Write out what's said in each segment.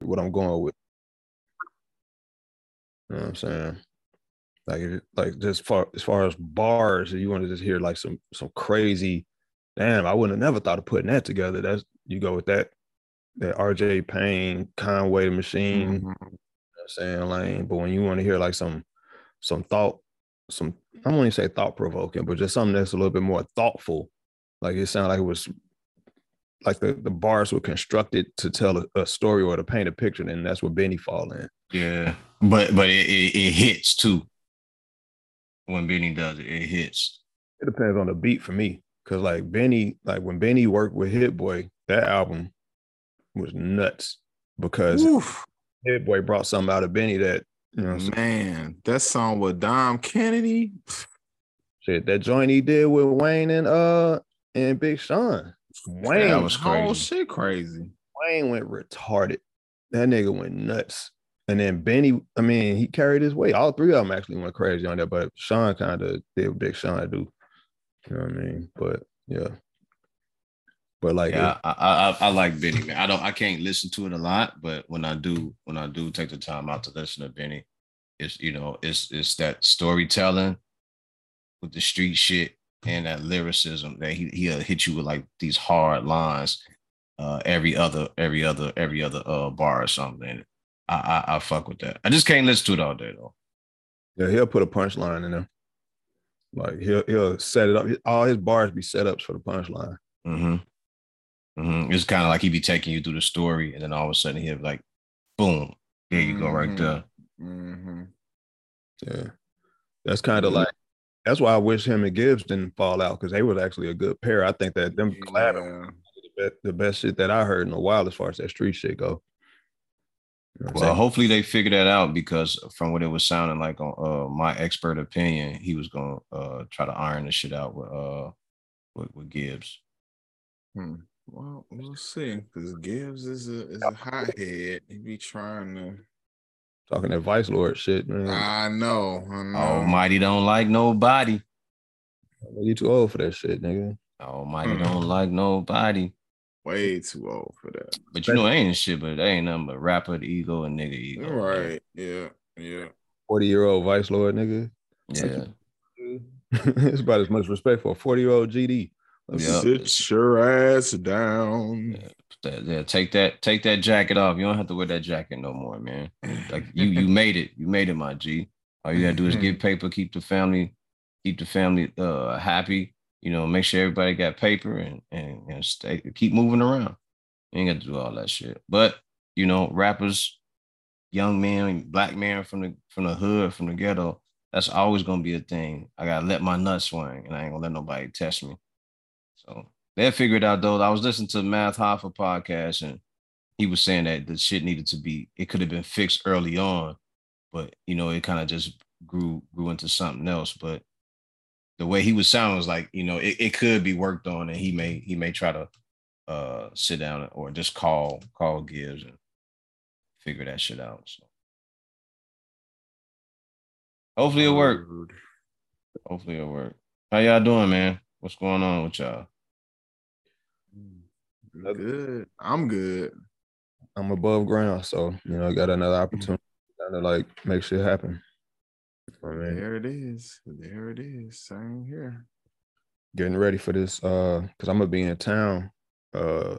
what I'm going with. You know what I'm saying? Like, like just far as far as bars, you want to just hear like some some crazy. Damn, I wouldn't have never thought of putting that together. That's you go with that that RJ Payne, Conway Machine, mm-hmm. you know saying Lane. But when you want to hear like some some thought, some I don't want to say thought provoking, but just something that's a little bit more thoughtful. Like it sounded like it was like the, the bars were constructed to tell a, a, story or to paint a picture, and that's where Benny fall in. Yeah, but but it, it, it hits too. When Benny does it, it hits. It depends on the beat for me, because like Benny, like when Benny worked with Hit Boy, that album was nuts because Oof. Hit Boy brought something out of Benny that you know. Man, that song with Dom Kennedy. Shit, that joint he did with Wayne and uh and Big Sean. Wayne that was crazy. shit crazy. Wayne went retarded. That nigga went nuts. And then Benny, I mean, he carried his weight. All three of them actually went crazy on that, but Sean kind of did what Big Sean do. You know what I mean? But yeah. But like yeah, I, I, I like Benny, man. I don't I can't listen to it a lot, but when I do, when I do take the time out to listen to Benny, it's you know, it's it's that storytelling with the street shit and that lyricism that he he'll hit you with like these hard lines uh every other every other every other uh bar or something. I, I I fuck with that. I just can't listen to it all day though. Yeah, he'll put a punchline in there. Like he'll he'll set it up. All his bars be set setups for the punchline. Mm-hmm. Mm-hmm. It's kind of like he be taking you through the story, and then all of a sudden he'll be like, "Boom, there you mm-hmm. go, right mm-hmm. there." Mm-hmm. Yeah, that's kind of like that's why I wish him and Gibbs didn't fall out because they was actually a good pair. I think that them yeah. collabing the best shit that I heard in a while as far as that street shit go. You know well, hopefully they figure that out because from what it was sounding like on uh, my expert opinion, he was gonna uh, try to iron the shit out with uh with, with Gibbs. Hmm. Well, we'll see because Gibbs is a is a hothead. He be trying to Talking that Vice Lord shit, man. I know. I know. Almighty don't like nobody. You too old for that shit, nigga. Almighty mm. don't like nobody. Way too old for that. But you know, ain't shit, but they ain't nothing but rapper ego and nigga ego. Right. Man. Yeah. Yeah. 40 year old Vice Lord nigga. Yeah. it's about as much respect for a 40 year old GD. Yep. Sit your ass down. Yeah. That, yeah, take that, take that jacket off. You don't have to wear that jacket no more, man. Like you, you made it. You made it, my G. All you gotta do is get paper, keep the family, keep the family uh happy. You know, make sure everybody got paper and and, and stay keep moving around. You ain't got to do all that shit. But you know, rappers, young men, black man from the from the hood, from the ghetto, that's always gonna be a thing. I gotta let my nuts swing, and I ain't gonna let nobody test me. So They'll figure it out though. I was listening to Math Hoffa podcast and he was saying that the shit needed to be, it could have been fixed early on, but you know, it kind of just grew grew into something else. But the way he was sounding was like, you know, it, it could be worked on and he may he may try to uh sit down or just call call Gibbs and figure that shit out. So hopefully it'll work. Hopefully it'll work. How y'all doing, man? What's going on with y'all? Good. I'm good. I'm above ground, so you know, I got another opportunity to like make shit happen. I mean, there it is. There it is. Same here. Getting ready for this, uh, because I'm gonna be in town uh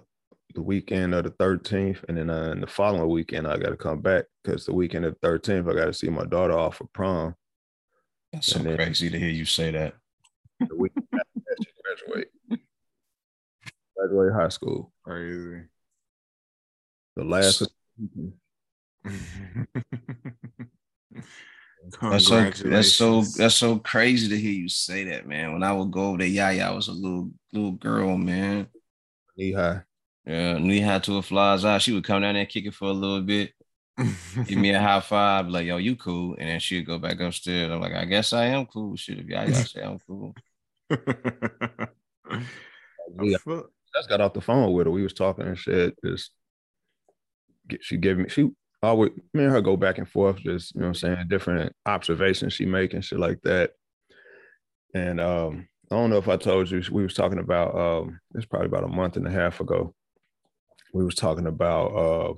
the weekend of the 13th, and then uh, in the following weekend I gotta come back because the weekend of the 13th I gotta see my daughter off for prom. That's so then, crazy to hear you say that. The weekend after she graduate graduate high school. Crazy. The last. that's so that's so that's so crazy to hear you say that, man. When I would go over there, yeah, yeah, I was a little little girl, man. Knee high. Yeah, knee high to a fly's eye. She would come down there and kick it for a little bit. give me a high five, like, yo, you cool. And then she'd go back upstairs. I'm like, I guess I am cool. Shit, if y'all, y'all say I'm cool. yeah just got off the phone with her. We was talking and shit. Just she gave me she always me and her go back and forth, just you know what I'm saying, different observations she make and shit like that. And um, I don't know if I told you we was talking about um it's probably about a month and a half ago. We was talking about uh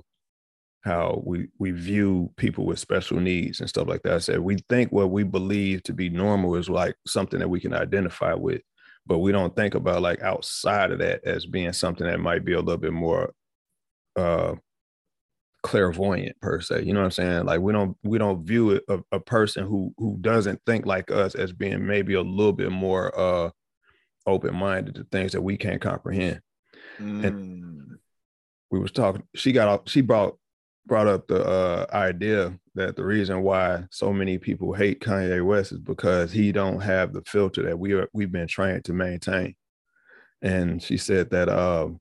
how we we view people with special needs and stuff like that. I said we think what we believe to be normal is like something that we can identify with, but we don't think about like outside of that as being something that might be a little bit more uh clairvoyant per se. You know what I'm saying? Like we don't we don't view it a, a person who who doesn't think like us as being maybe a little bit more uh open-minded to things that we can't comprehend. Mm. And we was talking, she got off, she brought brought up the uh idea that the reason why so many people hate Kanye West is because he don't have the filter that we are we've been trained to maintain. And she said that um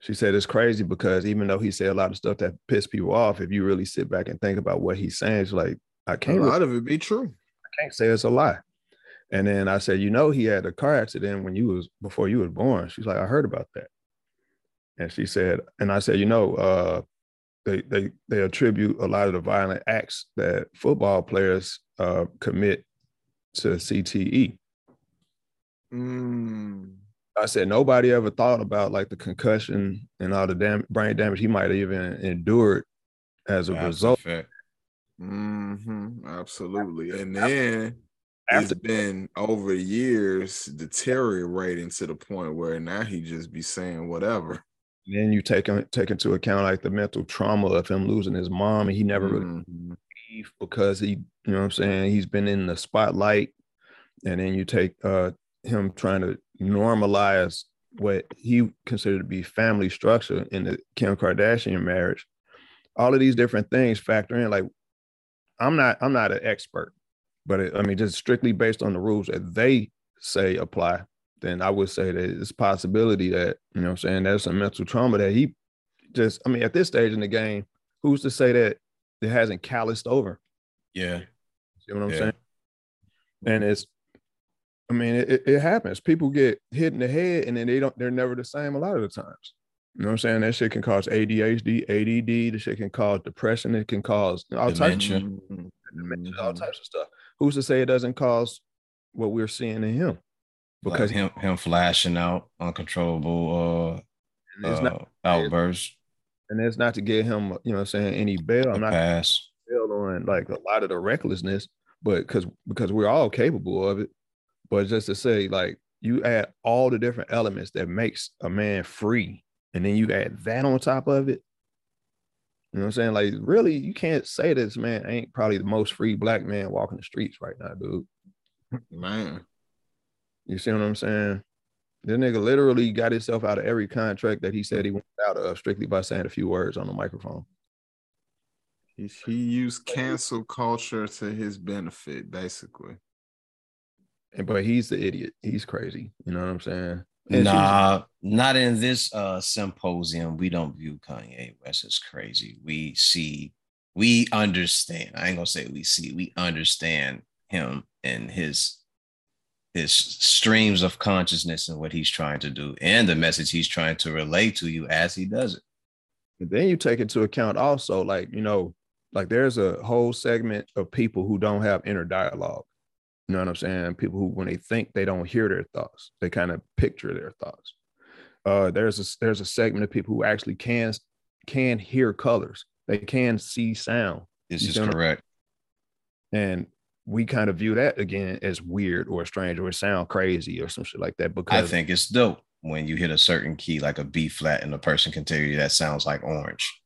she said it's crazy because even though he said a lot of stuff that piss people off, if you really sit back and think about what he's saying, it's like I can't A lot of it be true. I can't say it's a lie. And then I said, you know, he had a car accident when you was before you was born. She's like, I heard about that. And she said, and I said, you know, uh, they they they attribute a lot of the violent acts that football players uh, commit to CTE. Mm. I said nobody ever thought about like the concussion and all the dam- brain damage he might have even endured as a That's result. fact. hmm Absolutely. And then After it's been over the years deteriorating to the point where now he just be saying whatever. Then you take take into account like the mental trauma of him losing his mom, and he never really Mhm. leave because he, you know what I'm saying, he's been in the spotlight. And then you take uh him trying to normalize what he considered to be family structure in the Kim Kardashian marriage. All of these different things factor in. Like, I'm not, I'm not an expert, but it, I mean, just strictly based on the rules that they say apply, then I would say that it's a possibility that, you know what I'm saying, there's some mental trauma that he just, I mean, at this stage in the game, who's to say that it hasn't calloused over? Yeah. You know what I'm Yeah. saying? And it's, I mean, it, it- happens. People get hit in the head and then they don't, they're never the same a lot of the times. You know what I'm saying? That shit can cause ADHD, ADD, the shit can cause depression, it can cause all types, Dementia. Mhm. dementia, all Mhm. types of stuff. Who's to say it doesn't cause what we're seeing in him? Because Because him him flashing out uncontrollable it's uh, not, uh outbursts, and it's not to get him, you know I'm saying, any bail. I'm not pass. bail on like a lot of the recklessness, but because because we're all capable of it. But just to say, like you add all the different elements that makes a man free, and then you add that on top of it. You know what I'm saying? Like, really, you can't say this man ain't probably the most free black man walking the streets right now, dude. Man. You see what I'm saying? This nigga literally got himself out of every contract that he said he went out of strictly by saying a few words on the microphone. He, he used cancel culture to his benefit, basically. And but he's the idiot. He's crazy. You know what I'm saying? And she's- Nah, not in this uh symposium. We don't view Kanye West as crazy. We see, we understand. I ain't gonna say we see, we understand him and his his streams of consciousness and what he's trying to do and the message he's trying to relay to you as he does it. But then you take into account also, like, you know, like there's a whole segment of people who don't have inner dialogue. You know what I'm saying? People who, when they think, they don't hear their thoughts. They kind of picture their thoughts. Uh, there's a there's a segment of people who actually can can hear colors. They can see sound, This is see what I'm- correct. and we kind of view that again as weird or strange or sound crazy or some shit like that. Because I think it's dope when you hit a certain key, like a B flat, and a person can tell you that sounds like orange.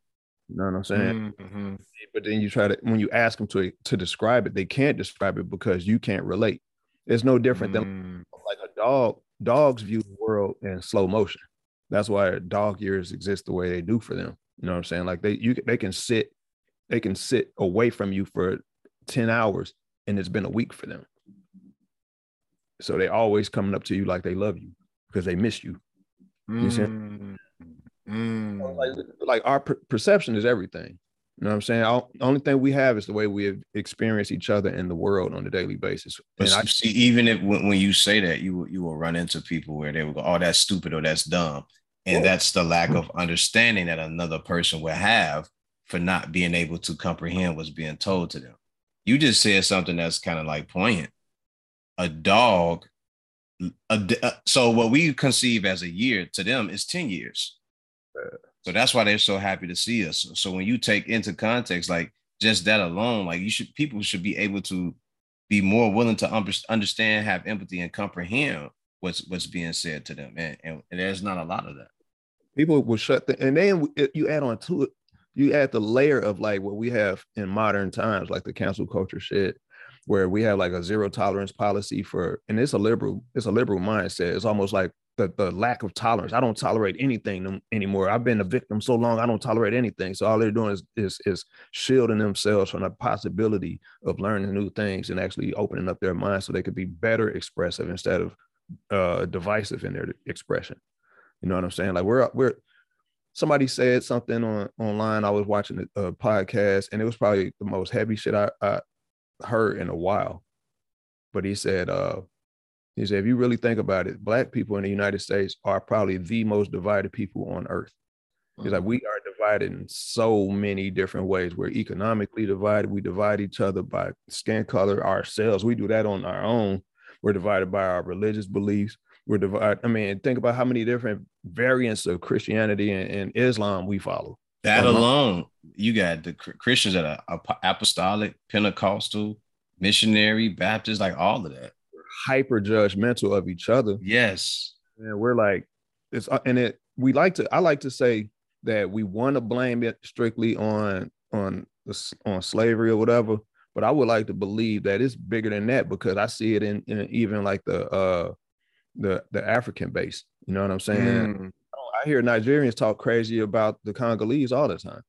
you know what I'm saying. Mhm. but then you try to when you ask them to to describe it, they can't describe it because you can't relate. It's no different than Mm. like a dog. Dogs view the world in slow motion. That's why dog ears exist the way they do for them. You know what I'm saying? Like they you they can sit they can sit away from you for 10 hours and it's been a week for them. So they always coming up to you like they love you because they miss you. You see? Mm. Mm. Like, like our per- perception is everything. You know what I'm saying? All, the only thing we have is the way we experience each other in the world on a daily basis. But And I, see, even if when, when you say that, you will you will run into people where they will go, "Oh, that's stupid" or "That's dumb," and that's the lack of understanding that another person will have for not being able to comprehend what's being told to them. You just said something that's kind of like poignant. A dog, a, uh, so what we conceive as a year to them is ten years. So that's why they're so happy to see us. So when you take into context, like just that alone, like you should people should be able to be more willing to understand, have empathy, and comprehend what's what's being said to them. And, and, and there's not a lot of that. People will shut the and then you add on to it, you add the layer of like what we have in modern times, like the cancel culture shit, where we have like a zero tolerance policy for, and it's a liberal, it's a liberal mindset. It's almost like the, the lack of tolerance. I don't tolerate anything anymore. I've been a victim so long, I don't tolerate anything. So all they're doing is is, is shielding themselves from the possibility of learning new things and actually opening up their mind so they could be better expressive instead of uh, divisive in their expression. You know what I'm saying? Like we're we're somebody said something on online. I was watching a, a podcast, and it was probably the most heavy shit I, I heard in a while. But he said, uh, he said, if you really think about it, black people in the United States are probably the most divided people on earth. He's like, we are divided in so many different ways. We're economically divided. We divide each other by skin color, ourselves. We do that on our own. We're divided by our religious beliefs. We're divided. I mean, think about how many different variants of Christianity and, and Islam we follow. That uh-huh. alone, you got the Christians that are apostolic, Pentecostal, missionary, Baptist, like all of that hyper judgmental of each other. Yes. And we're like, it's uh, and it we like to I like to say that we want to blame it strictly on on on slavery or whatever, but I would like to believe that it's bigger than that because I see it in, in even like the uh the the African base. You know what I'm saying? Mm. I hear Nigerians talk crazy about the Congolese all the time.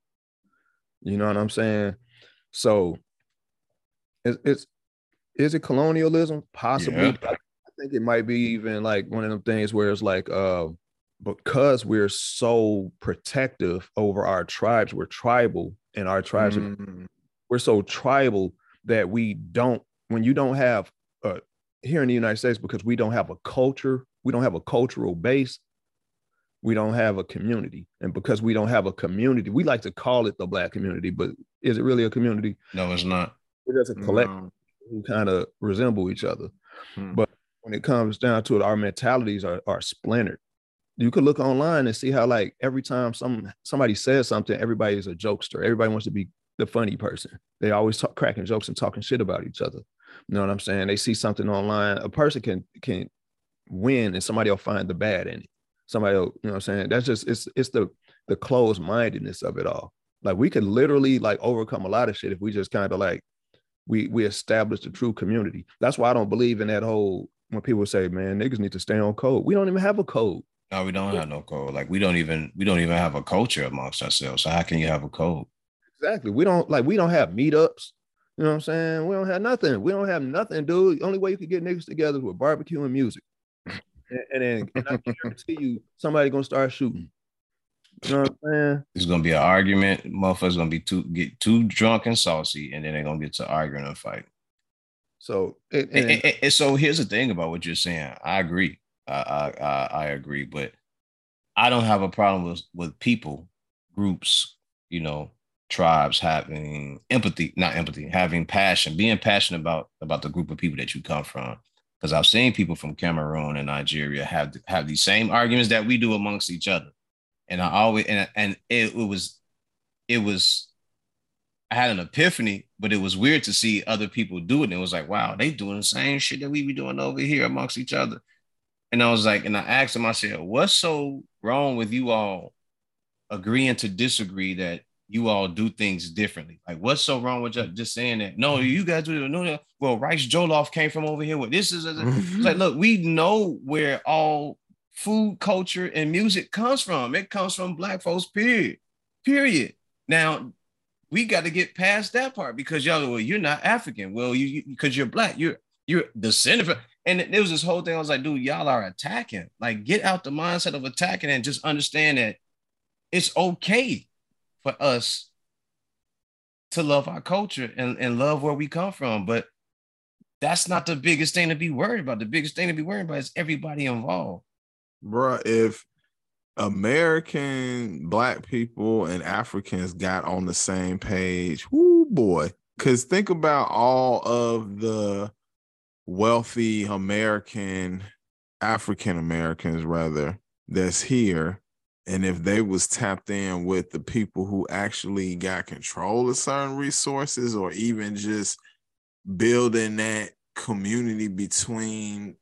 You know what I'm saying? So it's, it's is it colonialism? Possibly. Yeah. I think it might be even like one of them things where it's like uh because we're so protective over our tribes, we're tribal and our tribes mm. are, we're so tribal that we don't when you don't have here in the United States because we don't have a culture, we don't have a cultural base, we don't have a community. And because we don't have a community, we like to call it the black community, but is it really a community? No, it's not. It doesn't collect no who kind of resemble each other. Hmm. But when it comes down to it, our mentalities are, are splintered. You could look online and see how like every time some somebody says something, everybody is a jokester. Everybody wants to be the funny person. They always talk cracking jokes and talking shit about each other. You know what I'm saying? They see something online. A person can can win and somebody will find the bad in it. Somebody will, you know what I'm saying? That's just it's it's the the closed mindedness of it all. Like we could literally like overcome a lot of shit if we just kind of like we we established a true community. That's why I don't believe in that whole when people say, "Man, niggas need to stay on code." We don't even have a code. No, we don't have no code. Like we don't even we don't even have a culture amongst ourselves. So how can you have a code? Exactly. We don't like we don't have meetups. You know what I'm saying? We don't have nothing. We don't have nothing, dude. The only way you could get niggas together is with barbecue and music. and, and then and I guarantee you somebody gonna start shooting. You know what I'm saying? It's gonna be an argument. Motherfuckers gonna be too get too drunk and saucy, and then they're gonna get to arguing and fight. So, and, and, and, so here's the thing about what you're saying. I agree. I, I I agree, but I don't have a problem with with people, groups, you know, tribes having empathy, not empathy, having passion, being passionate about about the group of people that you come from. Because I've seen people from Cameroon and Nigeria have have these same arguments that we do amongst each other and I always and and it, it was it was I had an epiphany, but it was weird to see other people do it. And it was like, wow, they doing the same shit that we be doing over here amongst each other. And I was like, and I asked them, I said, what's so wrong with you all agreeing to disagree that you all do things differently? Like, what's so wrong with you mm-hmm. just saying that? No, mm-hmm. you guys do it. No, well, Rice Jollof came from over here. What this is? Mm-hmm. Like, look, we know where all food culture and music comes from. It comes from black folks, period. Period. Now we got to get past that part because y'all, well, you're not African. Well, you because you, are black, you're you're descended from. And there was this whole thing. I was like, dude, y'all are attacking. Like, get out the mindset of attacking and just understand that it's okay for us to love our culture and, and love where we come from. But that's not the biggest thing to be worried about. The biggest thing to be worried about is everybody involved bro, if American black people and Africans got on the same page, whoo boy. Cause think about all of the wealthy American, African Americans rather, that's here And if they was tapped in with the people who actually got control of certain resources or even just building that community between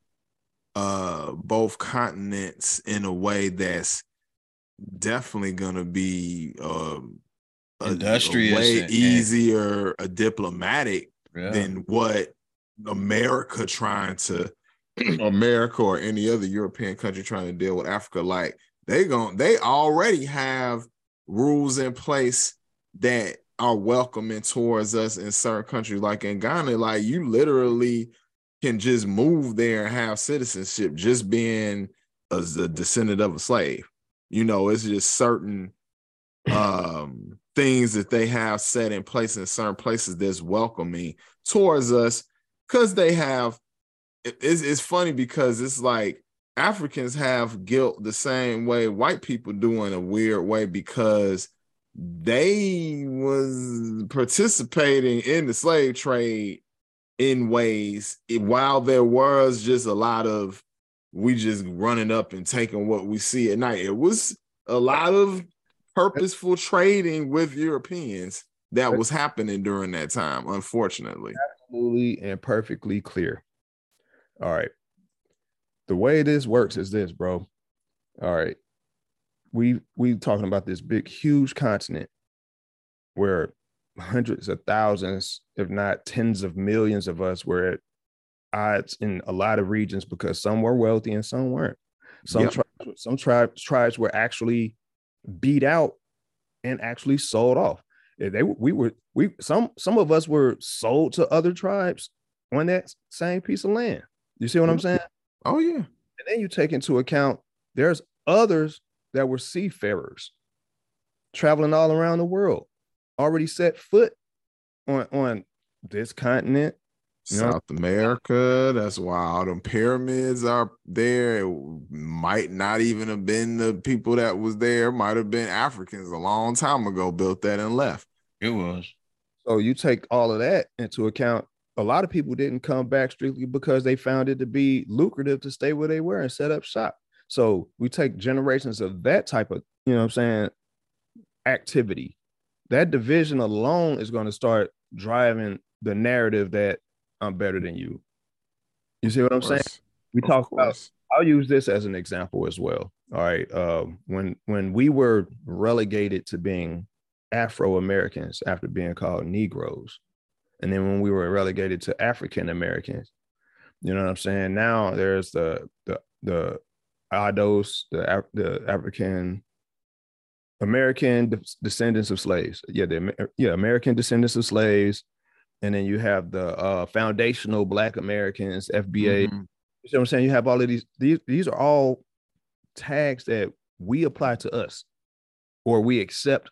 uh both continents in a way that's definitely gonna be um a, a way and- and- easier a diplomatic Yeah. than what America trying to America or any other European country trying to deal with Africa. Like they gon' they already have rules in place that are welcoming towards us in certain countries. Like in Ghana, like you literally can just move there and have citizenship just being as a descendant of a slave. You know, it's just certain um things that they have set in place in certain places that's welcoming towards us because they have it- it's, it's funny because it's like Africans have guilt the same way white people do in a weird way because they was participating in the slave trade in ways it- while there was just a lot of we just running up and taking what we see at night it was a lot of purposeful trading with Europeans that was happening during that time unfortunately absolutely and perfectly clear. All right. The way this works is this, bro. All right. We we talking about this big, huge continent where hundreds of thousands, if not tens of millions of us were at odds in a lot of regions because some were wealthy and some weren't. Some Yep. tribes, some tribes tribes were actually beat out and actually sold off. Eh, they we were we some some of us were sold to other tribes on that same piece of land. You see what I'm saying? Oh yeah And then you take into account there's others that were seafarers traveling all around the world, already set foot on on this continent. You know? South America. That's why all them pyramids are there. It might not even have been the people that was there. Might have been Africans a long time ago built that and left. It was. So you take all of that into account. A lot of people didn't come back strictly because they found it to be lucrative to stay where they were and set up shop. So we take generations of that type of, you know what I'm saying, activity. That division alone is going to start driving the narrative that I'm better than you. You see what I'm saying? We of talk about. I'll use this as an example as well. All right. Um, when when we were relegated to being Afro Americans after being called Negroes, and then when we were relegated to African Americans, you know what I'm saying? Now there's the the the ADOS, the the African American de- descendants of slaves. Yeah, the yeah American descendants of slaves, and then you have the uh, foundational Black Americans, FBA. Mhm. You see what I'm saying? You have all of these, these, these are all tags that we apply to us or we accept.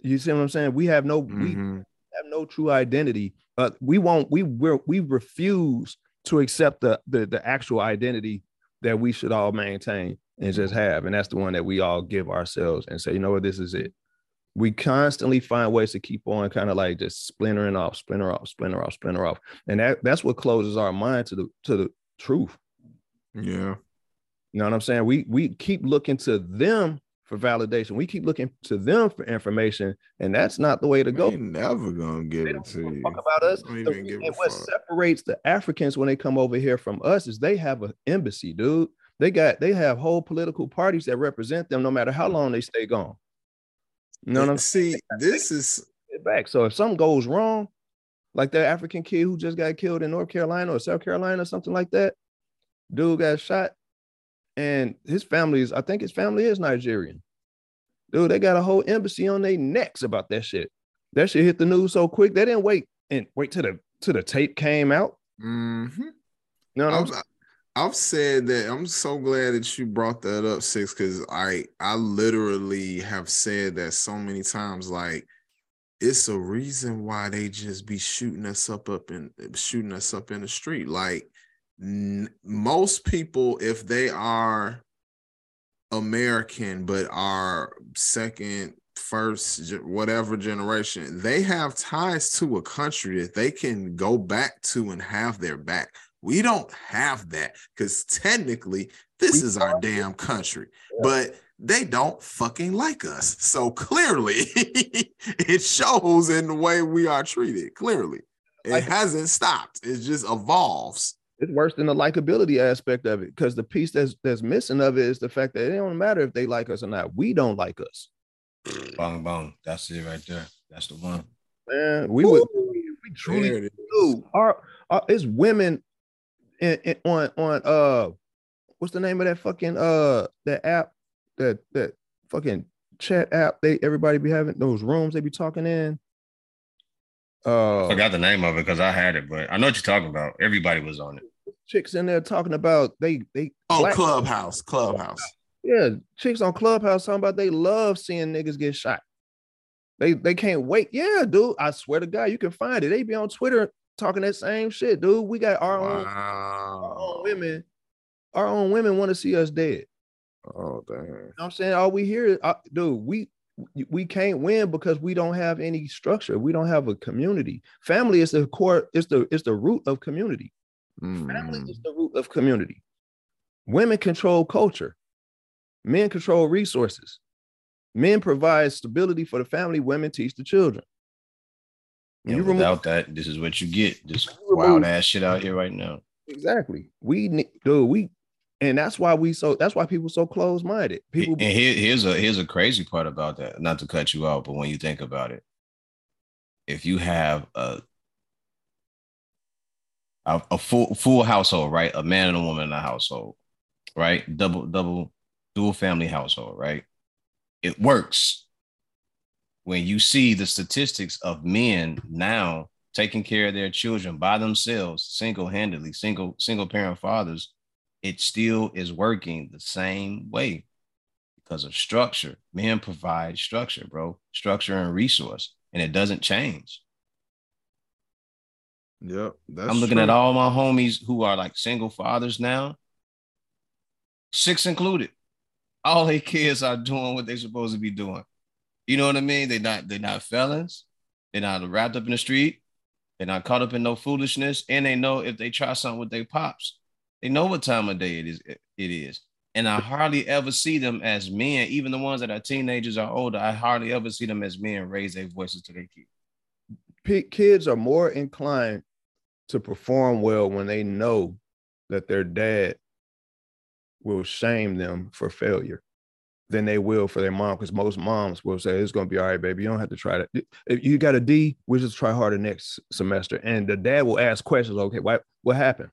You see what I'm saying? We have no, we Mhm. have no true identity. But we won't, we we refuse to accept the, the the actual identity that we should all maintain and just have. And that's the one that we all give ourselves and say, you know what, this is it. We constantly find ways to keep on kind of like just splintering off, splinter off, splinter off, splinter off. And that that's what closes our mind to the to the truth. Yeah. You know what I'm saying? We we keep looking to them for validation. We keep looking to them for information, and that's not the way to go. They never gonna give it to you. fuck about us. Don't The- even give a and what fuck. separates the Africans when they come over here from us is they have an embassy, dude. They got they have whole political parties that represent them, no matter how long they stay gone. You know what I'm See, this is? Back. So if something goes wrong, like that African kid who just got killed in North Carolina or South Carolina or something like that, dude got shot, and his family is, I think his family is Nigerian. Dude, they got a whole embassy on their necks about that shit. That shit hit the news so quick. They didn't wait and wait till the till the tape came out. mhm. You know I've. I've said that I'm so glad that you brought that up, six, because I I literally have said that so many times. Like, it's a reason why they just be shooting us up up in shooting us up in the street. Like, most people, if they are American but are second, first, whatever generation, they have ties to a country that they can go back to and have their back. We don't have that because technically this is our damn country. But they don't fucking like us. So clearly, it shows in the way we are treated. Clearly, it hasn't stopped. It just evolves. It's worse than the likability aspect of it because the piece that's that's missing of it is the fact that it don't matter if they like us or not. We don't like us, Bong bong. That's it right there. That's the one. man. We would we truly There do. Our, our it's women in, in, on on uh what's the name of that fucking uh that app that that fucking chat app they everybody be having those rooms they be talking in. Uh, I forgot the name of it because I had it, but I know what you're talking about. Everybody was on it. Chicks in there talking about they they Oh, black- Clubhouse, Clubhouse. yeah chicks on Clubhouse talking about they love seeing niggas get shot. They they can't wait. Yeah, dude. I swear to God, you can find it. They be on Twitter talking that same shit, dude. We got our own, our own women. Our own women want to see us dead. Oh damn. You know I'm saying? All we hear is, uh, dude, we we can't win because we don't have any structure. We don't have a community. Family is the core, it's the it's the root of community. Family Mm. is the root of community. Women control culture. Men control resources. Men provide stability for the family. Women teach the children. And you remove without that, this is what you get. This wild remove- ass shit out here right now. exactly, we need, dude, we, and that's why we so that's why people so close minded. People, and here, here's a here's a crazy part about that. Not to cut you out, but when you think about it, if you have a a, a full full household, right? A man and a woman in a household, right? Double double dual family household, right? It works when you see the statistics of men now taking care of their children by themselves, single-handedly, single single parent fathers, it still is working the same way because of structure. Men provide structure, bro, structure and resource, and it doesn't change. Yep. That's I'm looking true. at all my homies who are like single fathers now, six included. All their kids are doing what they're supposed to be doing. You know what I mean? They're not they're not felons. They're not wrapped up in the street. They're not caught up in no foolishness. And they know if they try something with their pops, they know what time of day it is. It is. And I hardly ever see them as men, even the ones that are teenagers or older. I hardly ever see them as men raise their voices to their kids. P- kids are more inclined to perform well when they know that their dad will shame them for failure than they will for their mom because most moms will say it's going to be all right baby. You don't have to try that if you got a d we'll just try harder next semester. And the dad will ask questions okay what what happened?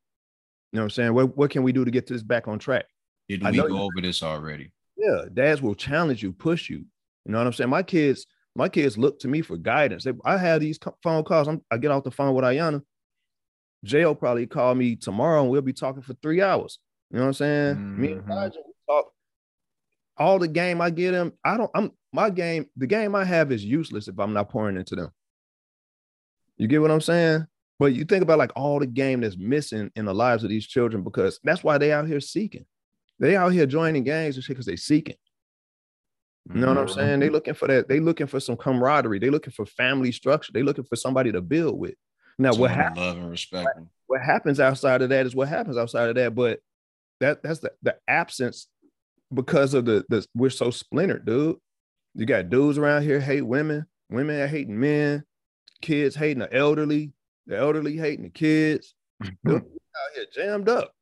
You know what i'm saying? What, what can we do to get this back on track? Didn't I we go you- over this already? yeah dads will challenge you push you. You know what i'm saying? My kids my kids look to me for guidance. They, i have these phone calls. I'm, i get off the phone with ayana jay will probably call me tomorrow and we'll be talking for three hours you know what i'm saying me and Mhm. Elijah, talk all the game i get him i don't i'm my game the game i have is useless if i'm not pouring into them you get what i'm saying but you think about like all the game that's missing in the lives of these children because that's why they out here seeking they out here joining gangs and shit because they seeking you know what I'm Mhm. saying? They looking for that. They looking for some camaraderie. They looking for family structure. They looking for somebody to build with. Now, what Someone hap- love and respect them. what happens outside of that is what happens outside of that. But that that's the, the absence because of the the we're so splintered, dude. You got dudes around here hate women, women are hating men, kids hating the elderly, the elderly hating the kids. We out here jammed up.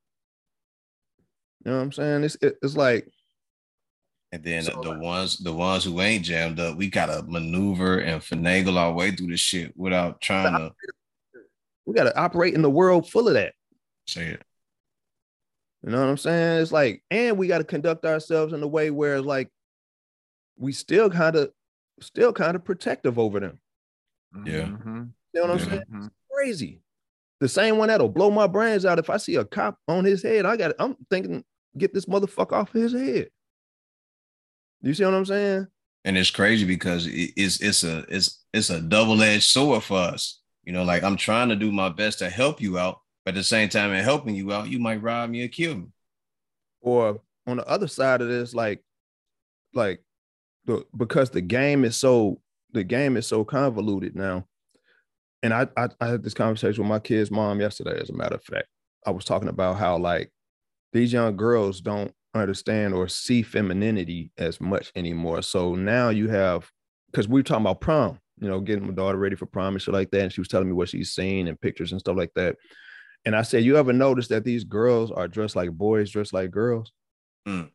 You know what I'm saying? It's it- it's like And then So, the ones, the ones who ain't jammed up, we gotta maneuver and finagle our way through the shit without trying to we got to operate in the world full of that. say it. You know what I'm saying? It's like, and we got to conduct ourselves in a way where it's like we still kind of, still kind of protective over them. Yeah. Mhm. You know what I'm Yeah. saying? Mhm. Crazy. The same one that'll blow my brains out if I see a cop on his head. I got, I'm thinking, get this motherfucker off his head. You see what I'm saying? And it's crazy because it's it's a it's it's a double edged sword for us. You know, like I'm trying to do my best to help you out, but at the same time, in helping you out, you might rob me or kill me. Or on the other side of this, like, like the because the game is so the game is so convoluted now. And I, I I had this conversation with my kid's mom yesterday, as a matter of fact. I was talking about how like these young girls don't understand or see femininity as much anymore. So now you have because we're talking about prom, you know, getting my daughter ready for prom and shit like that. And she was telling me what she's seen and pictures and stuff like that. And I said, You ever notice that these girls are dressed like boys, dressed like girls? Mm.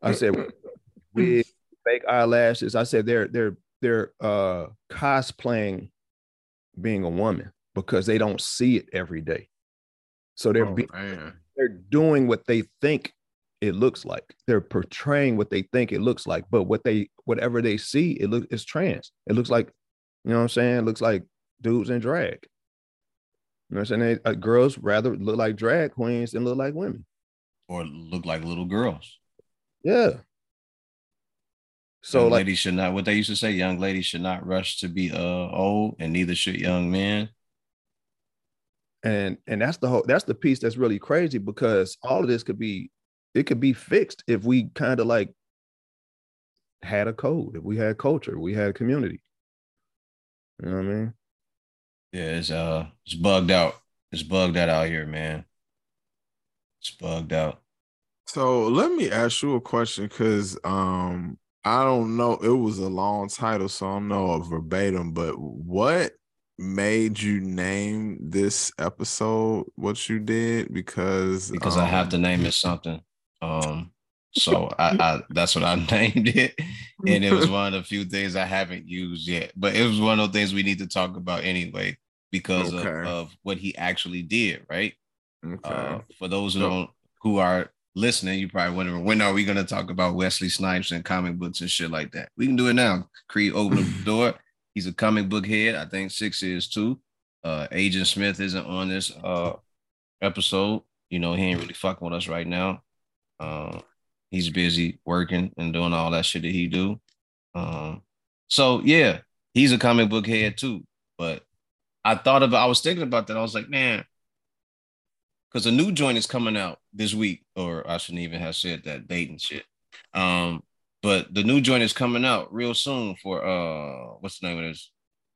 I said, with fake eyelashes. I said they're they're they're uh cosplaying being a woman because they don't see it every day. So they're Oh, be- they're doing what they think it looks like. They're portraying what they think it looks like, but what they whatever they see, it looks it's trans. It looks like, you know what I'm saying? It looks like dudes in drag. You know what I'm saying? They, uh, girls rather look like drag queens than look like women. or look like little girls. Yeah. So young like ladies should not. What they used to say, young ladies should not rush to be uh old, and neither should young men. and and that's the whole that's the piece that's really crazy because all of this could be it could be fixed if we kind of like had a code if we had culture we had community you know what i mean Yeah, it's uh, it's bugged out. It's bugged out out here, man. It's bugged out. So let me ask you a question because um I don't know it was a long title, so I don't know a verbatim, but what made you name this episode what you did? Because because I have to um, name it something. Um, so I, I that's what I named it, and it was one of the few things I haven't used yet. But it was one of those things we need to talk about anyway because Okay. of, of what he actually did. Right. okay. Uh, for those who don't who are listening, you probably wondering when are we going to talk about Wesley Snipes and comic books and shit like that. We can do it now. Creed open the door. He's a comic book head. I think six is too. Uh, Agent Smith isn't on this uh episode. You know, he ain't really fucking with us right now. Uh, he's busy working and doing all that shit that he do. Um, so yeah, he's a comic book head too. But I thought about, I was thinking about that. I was like, man, because a new joint is coming out this week, or I shouldn't even have said that date and shit. Um, but the new joint is coming out real soon for uh, what's the name of this?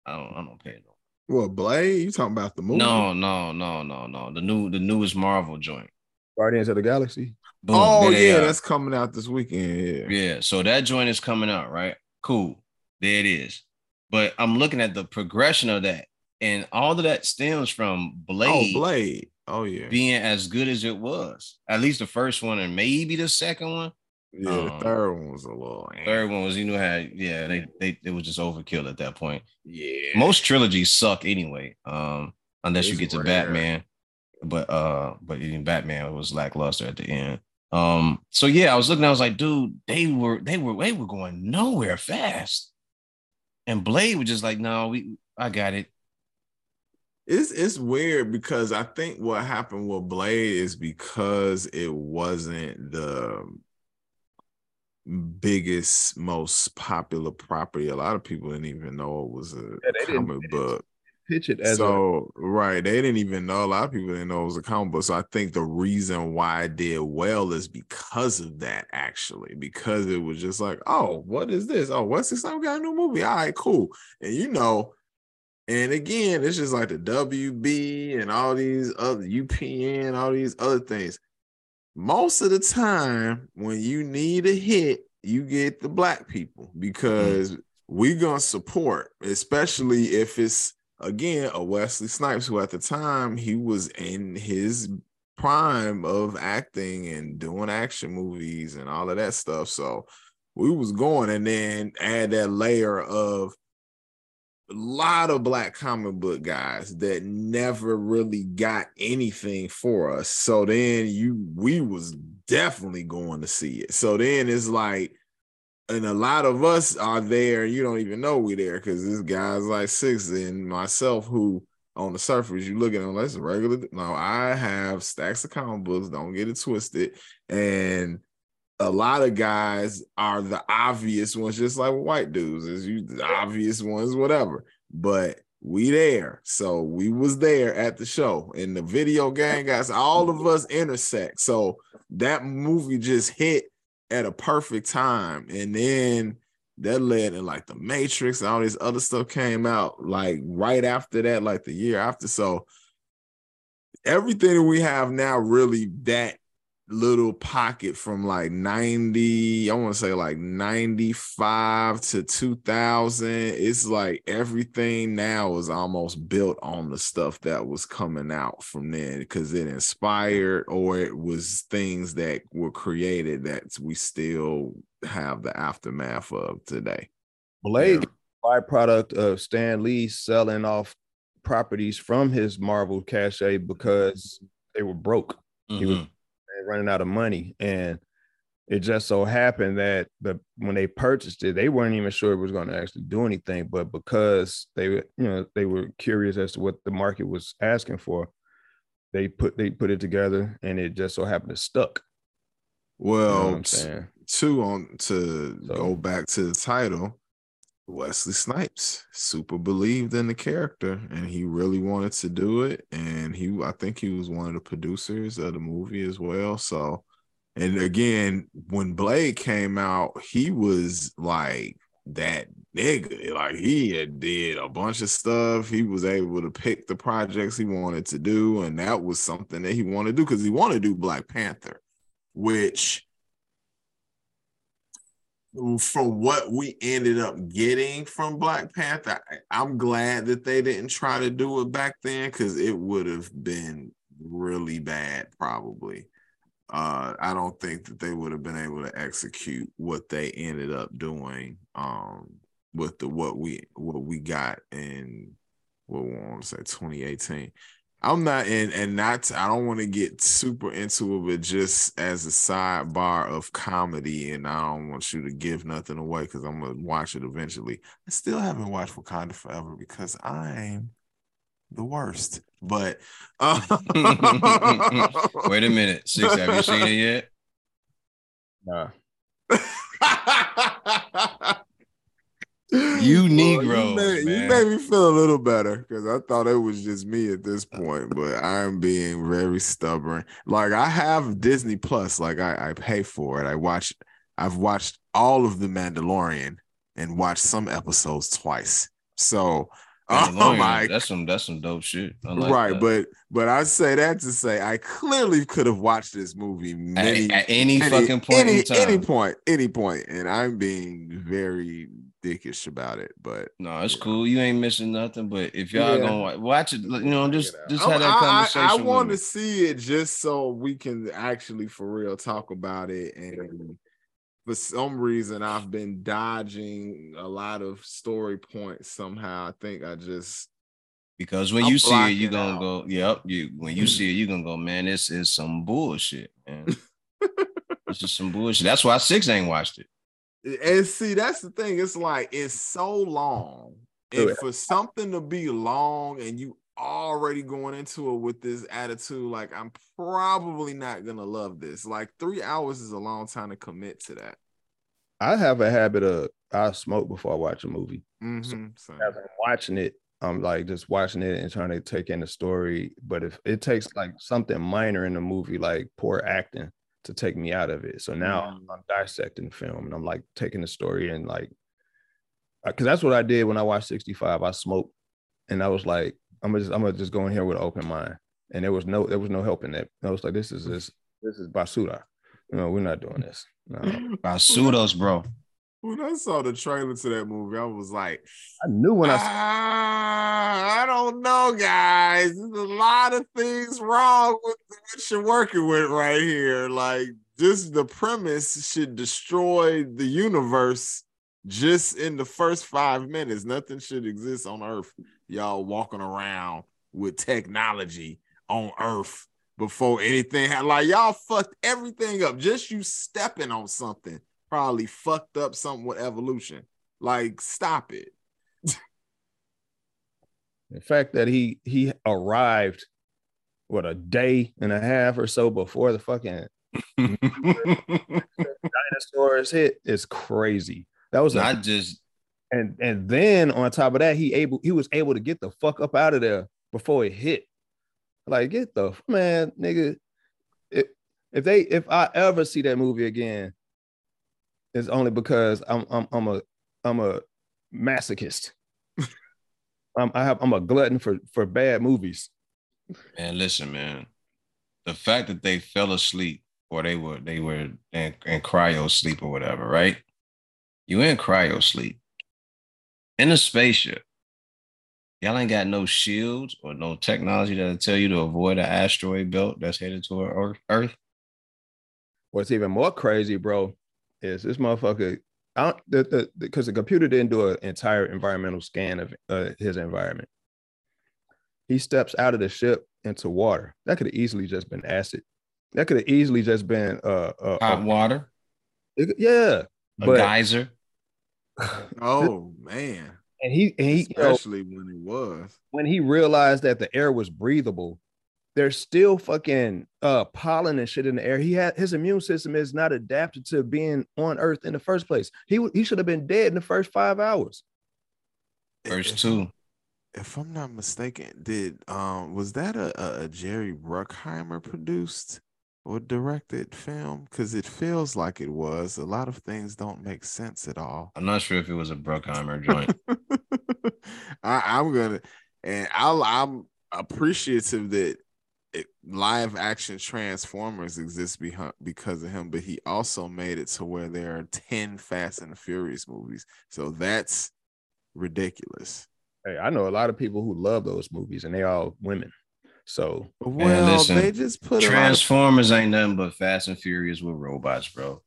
I don't, I don't pay no. What Blade? You talking about the movie? No, no, no, no, no. The new, the newest Marvel joint. guardians of the galaxy Boom, Oh yeah, that's coming out this weekend. Yeah. Yeah, so that joint is coming out, right? Cool. There it is. But I'm looking at the progression of that, and all of that stems from Blade, Oh Blade. Oh yeah. being as good as it was. At least the first one, and maybe the second one. yeah, um, the third one was a little. Third one was, you know, how yeah, they they it was just overkill at that point. Yeah. Most trilogies suck anyway, um, unless you It's get to rare. Batman. But uh, but even Batman was lackluster at the end. Um, so yeah, I was looking, I was like, dude, they were they were they were going nowhere fast. And Blade was just like, no, we I got it. It's it's weird because I think what happened with Blade is because it wasn't the biggest, most popular property. A lot of people didn't even know it was a Yeah, they didn't- comic didn't book. Pitch it as a so right, they didn't even know. A lot of people didn't know it was a comic book. So I think the reason why it did well is because of that, actually, because it was just like, oh, what is this? Oh, what's this? I got a new movie. All right, cool. And you know, and again, it's just like the WB and all these other UPN, all these other things. Most of the time, when you need a hit, you get the black people mm. because we're gonna support, especially if it's again a Wesley Snipes, who at the time he was in his prime of acting and doing action movies and all of that stuff. So we was going, and then add that layer of a lot of black comic book guys that never really got anything for us. So then you we was definitely going to see it. So then it's like and a lot of us are there, you don't even know we're there because this guy's like six and myself who on the surface you look at them a regular. No, I have stacks of comic books, don't get it twisted. And a lot of guys are the obvious ones, just like white dudes, is you the obvious ones, whatever. But we there, so we was there at the show, and the video game guys, all of us intersect. So that movie just hit at a perfect time, and then that led to like the Matrix and all this other stuff came out like right after that, like the year after. So everything we have now, really that little pocket from like 90 i want to say like 95 to 2000 it's like everything now is almost built on the stuff that was coming out from then because it inspired or it was things that were created that we still have the aftermath of today blade yeah. byproduct of stan lee selling off properties from his marvel cachet because they were broke mm-hmm. he was mm-hmm running out of money. And it just so happened that the when they purchased it, they weren't even sure it was going to actually do anything. But because they you know they were curious as to what the market was asking for, they put they put it together and it just so happened to stuck. Well, you know two on to so, go back to the title. Wesley Snipes super believed in the character and he really wanted to do it. And he, I think he was one of the producers of the movie as well. So, and again, when Blade came out, he was like that nigga. Like he had did a bunch of stuff. He was able to pick the projects he wanted to do. And that was something that he wanted to do because he wanted to do Black Panther, which from what we ended up getting from Black Panther, I'm glad that they didn't try to do it back then because it would have been really bad, probably. Uh, I don't think that they would have been able to execute what they ended up doing um, with the what we what we got in what we want to say 2018. I'm not in, and not. I don't want to get super into it, but just as a sidebar of comedy, and I don't want you to give nothing away because I'm gonna watch it eventually. I still haven't watched Wakanda Forever because I'm the worst. But uh, wait a minute, six. Have you seen it yet? Nah. You Negro. Well, you, made, you, made, me feel a little better because I thought it was just me at this point, but I'm being very stubborn. Like I have Disney Plus, like I, I pay for it. I watch I've watched all of the Mandalorian and watched some episodes twice. So Oh my, that's some that's some dope shit. Like right, that. but but I say that to say I clearly could have watched this movie many, at, at any, any, fucking point, any, any point, any point, and I'm being very dickish about it. But no, it's cool. You ain't missing nothing. But if y'all yeah. gonna watch it, you know, just just have that conversation. I, I, I want to see it just so we can actually for real talk about it and for some reason I've been dodging a lot of story points somehow. I think I just because when I'm you see it, you're gonna out. go, yep. You when you see it, you're gonna go, man, this is some bullshit, man. this is some bullshit. That's why six ain't watched it. And see, that's the thing. It's like it's so long. And for something to be long and you already going into it with this attitude like i'm probably not gonna love this. Like three hours is a long time to commit to that. I have a habit of i smoke before i watch a movie. Mm-hmm, so as i'm watching it i'm like just watching it and trying to take in the story. But if it takes like something minor in the movie like poor acting to take me out of it so now mm-hmm. i'm dissecting the film and i'm like taking the story and like because that's what i did when i watched 65 i smoked and i was like I'm gonna just I'm gonna just go in here with an open mind. And there was no there was no help in that. I was like, this is this this is basura. You know, we're not doing this. No. Basudos, bro. When I saw the trailer to that movie, I was like, I knew when I ah, I don't know, guys. There's a lot of things wrong with what you're working with right here. Like, just the premise should destroy the universe just in the first five minutes. Nothing should exist on Earth y'all walking around with technology on Earth before anything like y'all fucked everything up. Just you stepping on something probably fucked up something with evolution. Like, stop it. the fact that he he arrived what a day and a half or so before the fucking dinosaurs hit is crazy. That was not a, just and and then on top of that, he able he was able to get the fuck up out of there before it hit. Like, get the man, nigga. If, if they if I ever see that movie again, it's only because I'm I'm I'm a I'm a masochist. I'm I have I'm a glutton for for bad movies. Man, listen, man. The fact that they fell asleep or they were they were in, in cryo sleep or whatever, right? You in cryo sleep in a spaceship. Y'all ain't got no shields or no technology that'll tell you to avoid an asteroid belt that's headed toward Earth. What's even more crazy, bro, is this motherfucker. I don't the the because the, the, computer didn't do an entire environmental scan of uh, his environment. He steps out of the ship into water. That could have easily just been acid. That could have easily just been uh, uh hot water. It, yeah, a but, geyser. oh man! And he, and he especially you know, when it was when he realized that the air was breathable. There's still fucking uh pollen and shit in the air. He had his immune system is not adapted to being on Earth in the first place. He he should have been dead in the first five hours. First two if I'm not mistaken, did um was that a, a Jerry Bruckheimer produced or directed film? Because it feels like it was. A lot of things don't make sense at all. I'm not sure if it was a Bruckheimer joint. I, am gonna, and I'll, I'm appreciative that it, live action Transformers exists behind, because of him, but he also made it to where there are 10 Fast and the Furious movies. So that's ridiculous. Hey, I know a lot of people who love those movies, and they all women. So well, listen, they just put Transformers of- ain't nothing but Fast and Furious with robots, bro.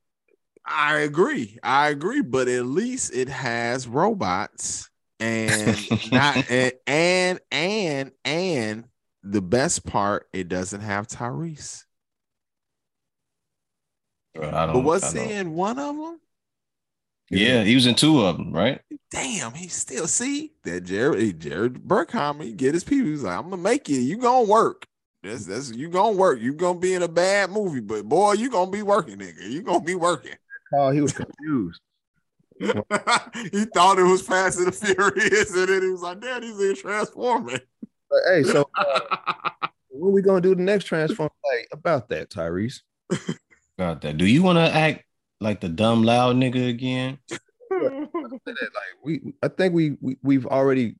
I agree. I agree, but at least it has robots and not and, and and and the best part, it doesn't have Tyrese. but was he in one of them? Yeah, he was in two of them, right? Damn, he still see that Jared Jared Bruckheimer, he get his people. He's like, I'm gonna make it. You gonna work. That's that's you gonna work. You gonna be in a bad movie, but boy, you gonna be working, nigga. You gonna be working. Oh, he was confused. he thought it was Fast and the Furious, and then he was like, "Damn, he's in Transforming." But, hey, so uh, what are we gonna do the next Transform? Like about that, Tyrese. About that. Do you want to act like the dumb loud nigga again. like we, I think we, we we've already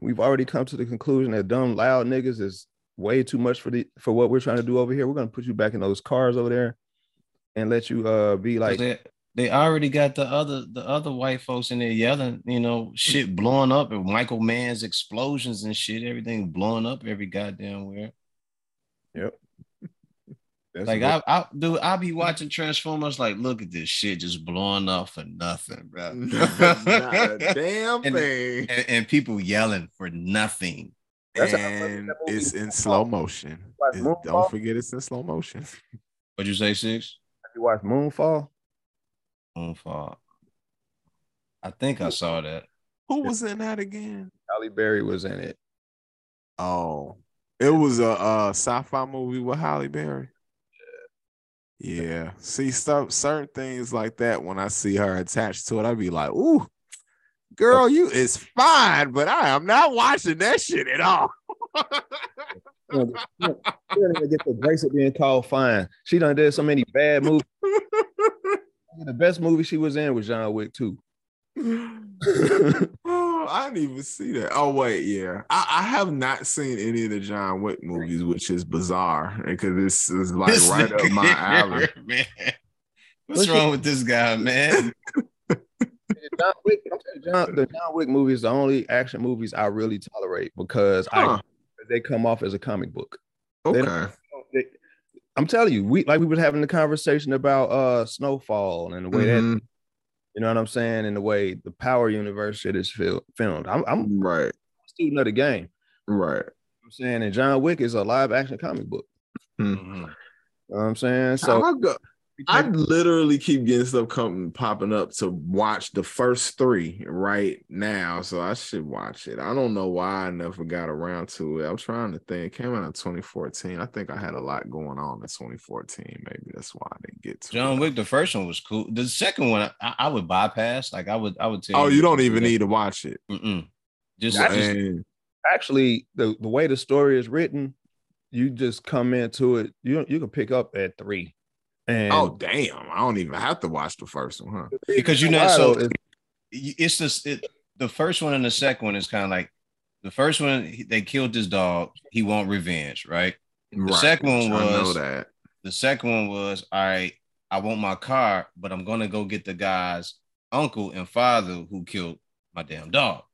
we've already come to the conclusion that dumb loud niggas is way too much for the for what we're trying to do over here. We're gonna put you back in those cars over there and let you uh be like they, they already got the other the other white folks in there yelling, you know, shit blowing up and Michael Mann's explosions and shit, everything blowing up every goddamn where. Yep. That's like I, I do, I'll be watching Transformers. Like, look at this shit just blowing up for nothing, bro. damn and, thing. And, and, people yelling for nothing. That's and it's in slow motion. don't forget it's in slow motion. What'd you say, six? Have you watched Moonfall? Moonfall. I think I saw that. Who was in that again? Halle Berry was in it. Oh, it was a, a sci-fi movie with Halle Berry. Yeah. See, stuff certain things like that when I see her attached to it, I'd be like, ooh, girl, you is fine, but I am not watching that shit at all. she didn't even get the grace of being called fine. She done did so many bad movies. the best movie she was in was John Wick 2. oh, I didn't even see that. Oh wait, yeah, I, I, have not seen any of the John Wick movies, which is bizarre because this is like this right up my alley. Man. What's, What's wrong with this guy, man? John Wick, John, the John Wick movies, the only action movies I really tolerate because huh. I they come off as a comic book. Okay. They, I'm telling you, we like we were having the conversation about uh Snowfall and the way mm-hmm. that you know what I'm saying? In the way the Power Universe shit is filmed. I'm, I'm right. A student of the game. Right. I'm saying, and John Wick is a live action comic book. Mm-hmm. You know what I'm saying? So I, literally keep getting stuff coming popping up to watch the first three right now. So I should watch it. I don't know why I never got around to it. I'm trying to think. It came out in 2014. I think I had a lot going on in 2014. Maybe that's why I didn't get to John it. Wick. The first one was cool. The second one I, I, would bypass. Like I would I would tell Oh, you, you don't even need to watch it. Mm-mm. Just, just actually the, the way the story is written, you just come into it. You you can pick up at three and oh damn, I don't even have to watch the first one, huh? Because you're not so it's just it, the first one and the second one is kind of like the first one they killed this dog, he want revenge, right? The right. second one was the second one was all right. I want my car, but I'm gonna go get the guy's uncle and father who killed my damn dog.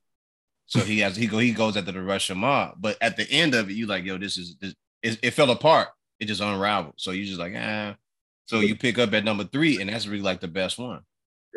So he has he go he goes after the Russian mob, but at the end of it, you like yo, this is this it, it fell apart. It just unraveled. So you just like ah. So you pick up at number three, and that's really like the best one.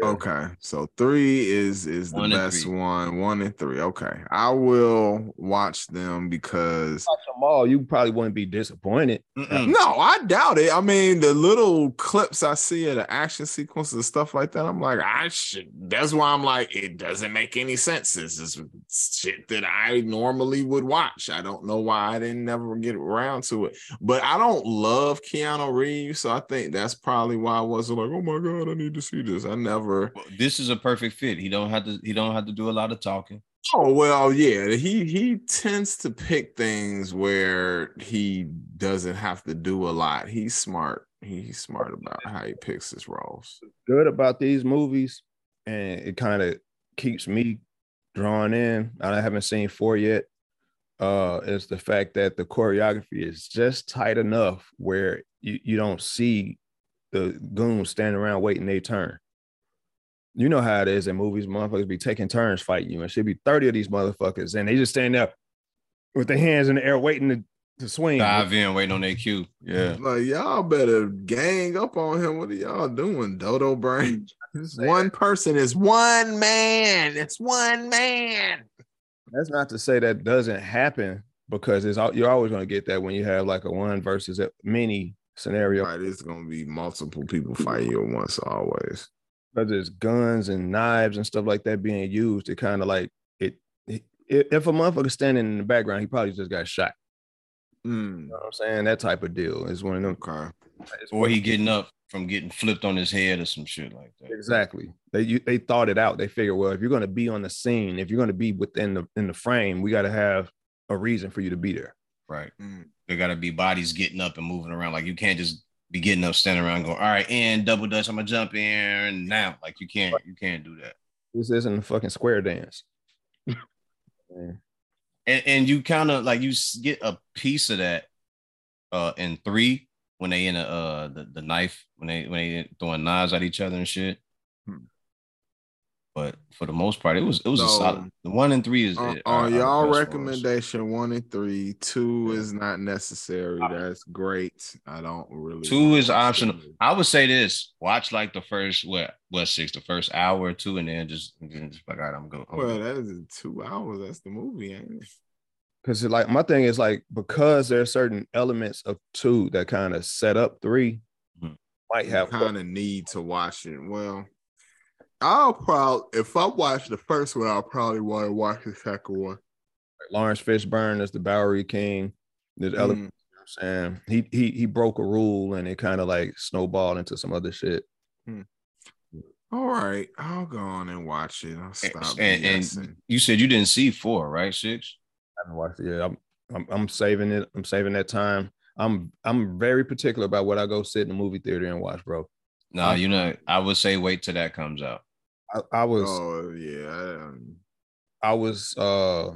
Okay, so three is is the One and best three. one. One and three. Okay, I will watch them because Watch them all, you probably wouldn't be disappointed. Mm-mm. no, I doubt it. I mean, the little clips I see of the action sequences and stuff like that, I'm like, I should. That's why I'm like, it doesn't make any sense. This is shit that I normally would watch. I don't know why I didn't never get around to it. But I don't love Keanu Reeves, so I think that's probably why I wasn't like, oh my god, I need to see this. I never. Well, This is a perfect fit. He don't have to. He don't have to do a lot of talking. Oh well, yeah. He he tends to pick things where he doesn't have to do a lot. He's smart. He's smart about how he picks his roles. Good about these movies, and it kind of keeps me drawn in. I haven't seen four yet. Uh, is the fact that the choreography is just tight enough where you, you don't see the goons standing around waiting their turn. You know how it is in movies, motherfuckers be taking turns fighting you, and should be 30 of these motherfuckers, and they just stand there with their hands in the air waiting to, to swing. Dive in, waiting on their cue. Yeah. Like y'all better gang up on him. What are y'all doing, Dodo Brain? This one person is one man. It's one man. That's not to say that doesn't happen because it's al- you're always going to get that when you have like a one versus a many scenario. Right, it's gonna be multiple people fighting you at once always. Because there's guns and knives and stuff like that being used. It kind of like it, it. If a motherfucker standing in the background, he probably just got shot. Mm, You know what I'm saying? That type of deal is one of them. okay. Or he getting up from getting flipped on his head or some shit like that. Exactly. They you, they thought it out. They figured, well, if you're going to be on the scene, if you're going to be within the in the frame, we got to have a reason for you to be there. Right. Mm. There got to be bodies getting up and moving around. Like you can't just be getting up, standing around, going, all right, and double dutch. I'm gonna jump in now. Like you can't, you can't do that. This isn't a fucking square dance. And and you kind of like you get a piece of that uh in three when they in a uh the, the knife when they when they throwing knives at each other and shit. Hmm. But for the most part, it was it was a solid. The one and three is On, it- are- are on the y'all best ones. recommendation, one and three, two Yeah. is not necessary. That's great. I don't really. Two is optional. I would say this: watch like the first what what six, the first hour or two, and then just, and then just like, all right, I'm going. Well, that is two hours. That's the movie, ain't it? Because like my thing is like because there are certain elements of two that kind of set up three, Mhm. might have kind of need to watch it. Well, I'll probably if I watch the first one, I'll probably want to watch the second one. Laurence Fishburne as the Bowery King. There's elements, Mm, you know what I'm saying he he he broke a rule and it kind of like snowballed into some other shit. all right, I'll go on and watch it. I'll stop. And, and BSing. you said you didn't see four, right? Six. I haven't watched it yet. I'm, I'm I'm saving it. I'm saving that time. I'm I'm very particular about what I go sit in the movie theater and watch, bro. No, you know, I would say wait till that comes out. I, I was oh yeah, um, I was uh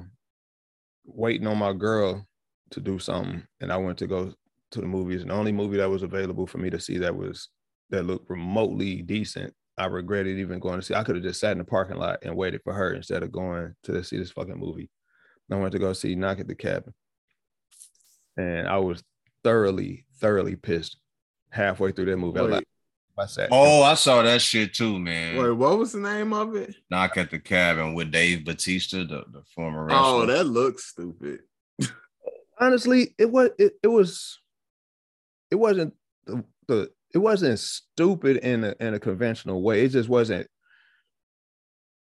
waiting on my girl to do something, and I went to go to the movies. And the only movie that was available for me to see that was that looked remotely decent. I regretted even going to see. I could have just sat in the parking lot and waited for her instead of going to see this fucking movie. And I went to go see Knock at the Cabin, and I was thoroughly, thoroughly pissed halfway through that movie. Wait. like, I sat. Oh, I saw that shit too, man. wait, what was the name of it? Knock at the cabin with Dave Batista, the, the former oh, wrestler. Oh, that looks stupid. honestly, it was it, it was it wasn't the, the it wasn't stupid in a in a conventional way. It just wasn't.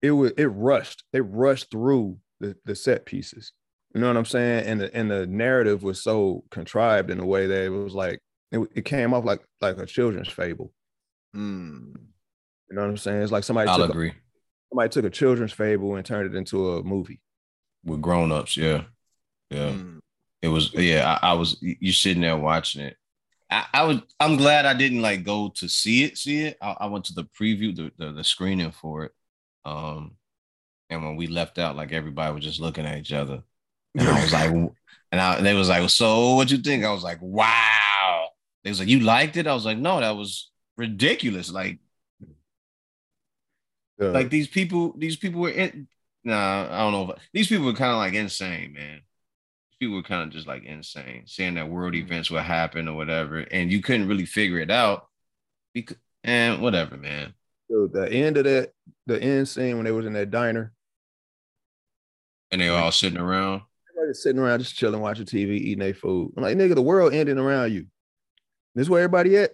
It was it rushed. It rushed through the the set pieces. You know what I'm saying? And the and the narrative was so contrived in a way that it was like it, it came off like like a children's fable. Hmm. You know what I'm saying? It's like somebody I'll took a, agree somebody took a children's fable and turned it into a movie. with grown ups. Yeah, yeah. Hmm. It was yeah. I, I was you sitting there watching it. I, I was I'm glad I didn't like go to see it. See it. I, I went to the preview, the, the the screening for it. Um, and when we left out, like everybody was just looking at each other, and I was like, and I and they was like, so what you think? I was like, wow. They was like, "You liked it?" I was like, "No, that was ridiculous." Like, Uh, like these people, these people were in. Nah, I don't know. If, these people were kind of like insane, man. People were kind of just like insane, saying that world events would happen or whatever, and you couldn't really figure it out. Because and whatever, man. dude, the end of that, the end scene when they was in that diner, And they were all sitting around. everybody sitting around just chilling, watching TV, eating their food. I'm like, nigga, the world ending around you. This is where everybody at?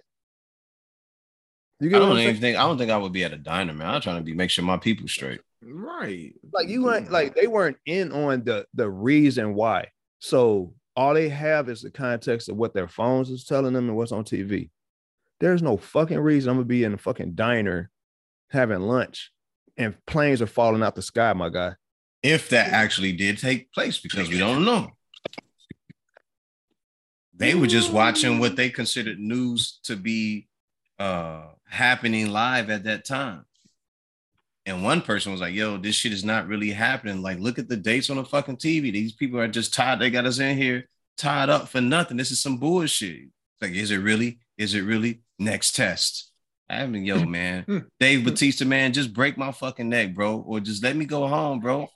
You I get what don't even think I don't think I would be at a diner, man. I'm trying to be make sure my people straight. right. Like you weren't like they weren't in on the the reason why. So all they have is the context of what their phones is telling them and what's on TV. There's no fucking reason I'm gonna be in a fucking diner having lunch and planes are falling out the sky, my guy. If that actually did take place, because we don't know. They were just watching what they considered news to be uh happening live at that time. And one person was like, yo, this shit is not really happening. Like, look at the dates on the fucking TV. These people are just tied. They got us in here tied up for nothing. This is some bullshit. It's like, is it really? Is it really? Next test. I mean, yo, man. Dave Batista, man, just break my fucking neck, bro. Or just let me go home, bro.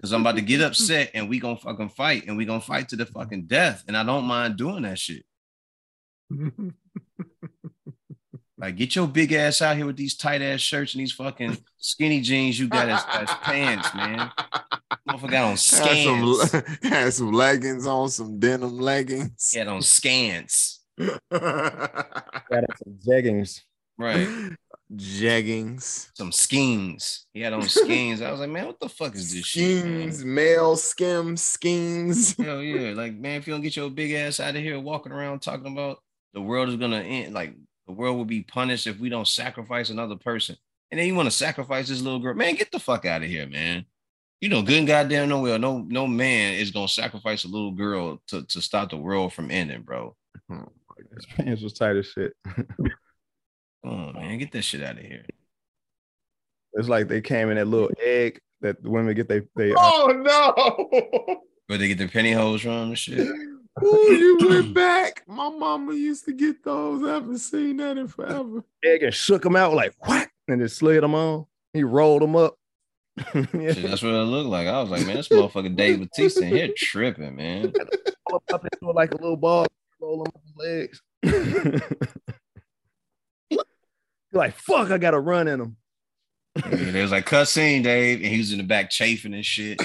Cause I'm about to get upset and we gonna fucking fight and we gonna fight to the fucking death. And I don't mind doing that shit. Like, get your big ass out here with these tight ass shirts and these fucking skinny jeans you got as, as pants, man. Motherfucker got on Had scans. some, had some leggings on, some denim leggings. He had on scans. Got some jeggings. Right. Jeggings. Some skeins. He had on skeins. I was like, man, what the fuck is this shit? man? Schemes, male skim schemes. Hell yeah. Like, man, if you don't get your big ass out of here walking around talking about the world is gonna end, like the world will be punished if we don't sacrifice another person. And then you want to sacrifice this little girl. Man, get the fuck out of here, man. You know, good and goddamn no well, no, no man is gonna sacrifice a little girl to, to stop the world from ending, bro. His pants was tight as shit. oh man. Get that shit out of here. It's like they came in that little egg that the women get they they uh, Oh no! Where they get their penny holes from and shit. Ooh, you went back. My mama used to get those. I haven't seen that in forever. egg and shook them out like what? And then slid them on. He rolled them up. yeah. Shit, that's what it looked like. I was like, man, this motherfucker Dave Batista in here tripping, man. Roll 'em up into like a little ball. Roll them up legs. You're like fuck, I gotta run in them. And it was like cut scene, Dave, and he was in the back chafing and shit,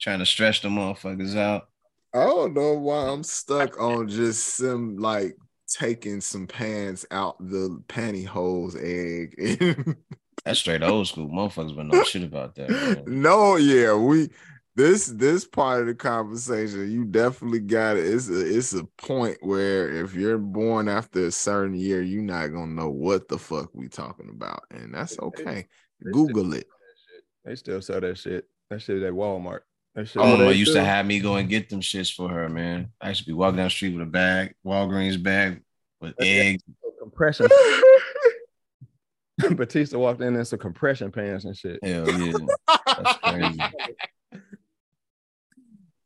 trying to stretch the motherfuckers out. I don't know why I'm stuck on just some like taking some pants out the pantyhose egg. That's straight old school. Motherfuckers would know shit about that. Man. no, yeah, we this this part of the conversation, you definitely got it. It's a it's a point where if you're born after a certain year, you're not gonna know what the fuck we talking about, and that's okay. Google it. They still sell that shit. That shit at Walmart. That shit. My used to have me go and get them shits for her, man. I used to be walking down the street with a bag, Walgreens bag with Yeah. eggs. compression. Batista walked in in some compression pants and shit. Hell yeah. That's crazy.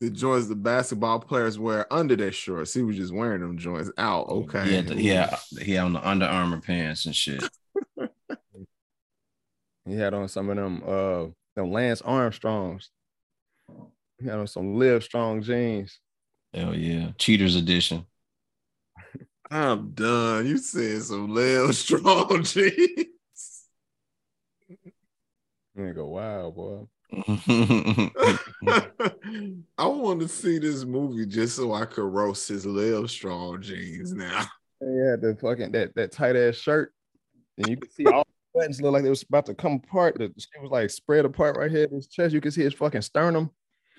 the joints the basketball players wear under their shorts. He was just wearing them joints out. Okay. He had, he had, he had on the Under Armour pants and shit. He had on some of them uh them Lance Armstrongs. He had on some Live Strong jeans. Hell yeah. Cheaters edition. I'm done. You said some Lil Strong jeans. Nigga, wow, boy. I want to see this movie just so I could roast his Lil Strong jeans now. Yeah, the fucking that that tight ass shirt. And you could see all the buttons look like they was about to come apart. The shit was like spread apart right here his chest. You could see his fucking sternum.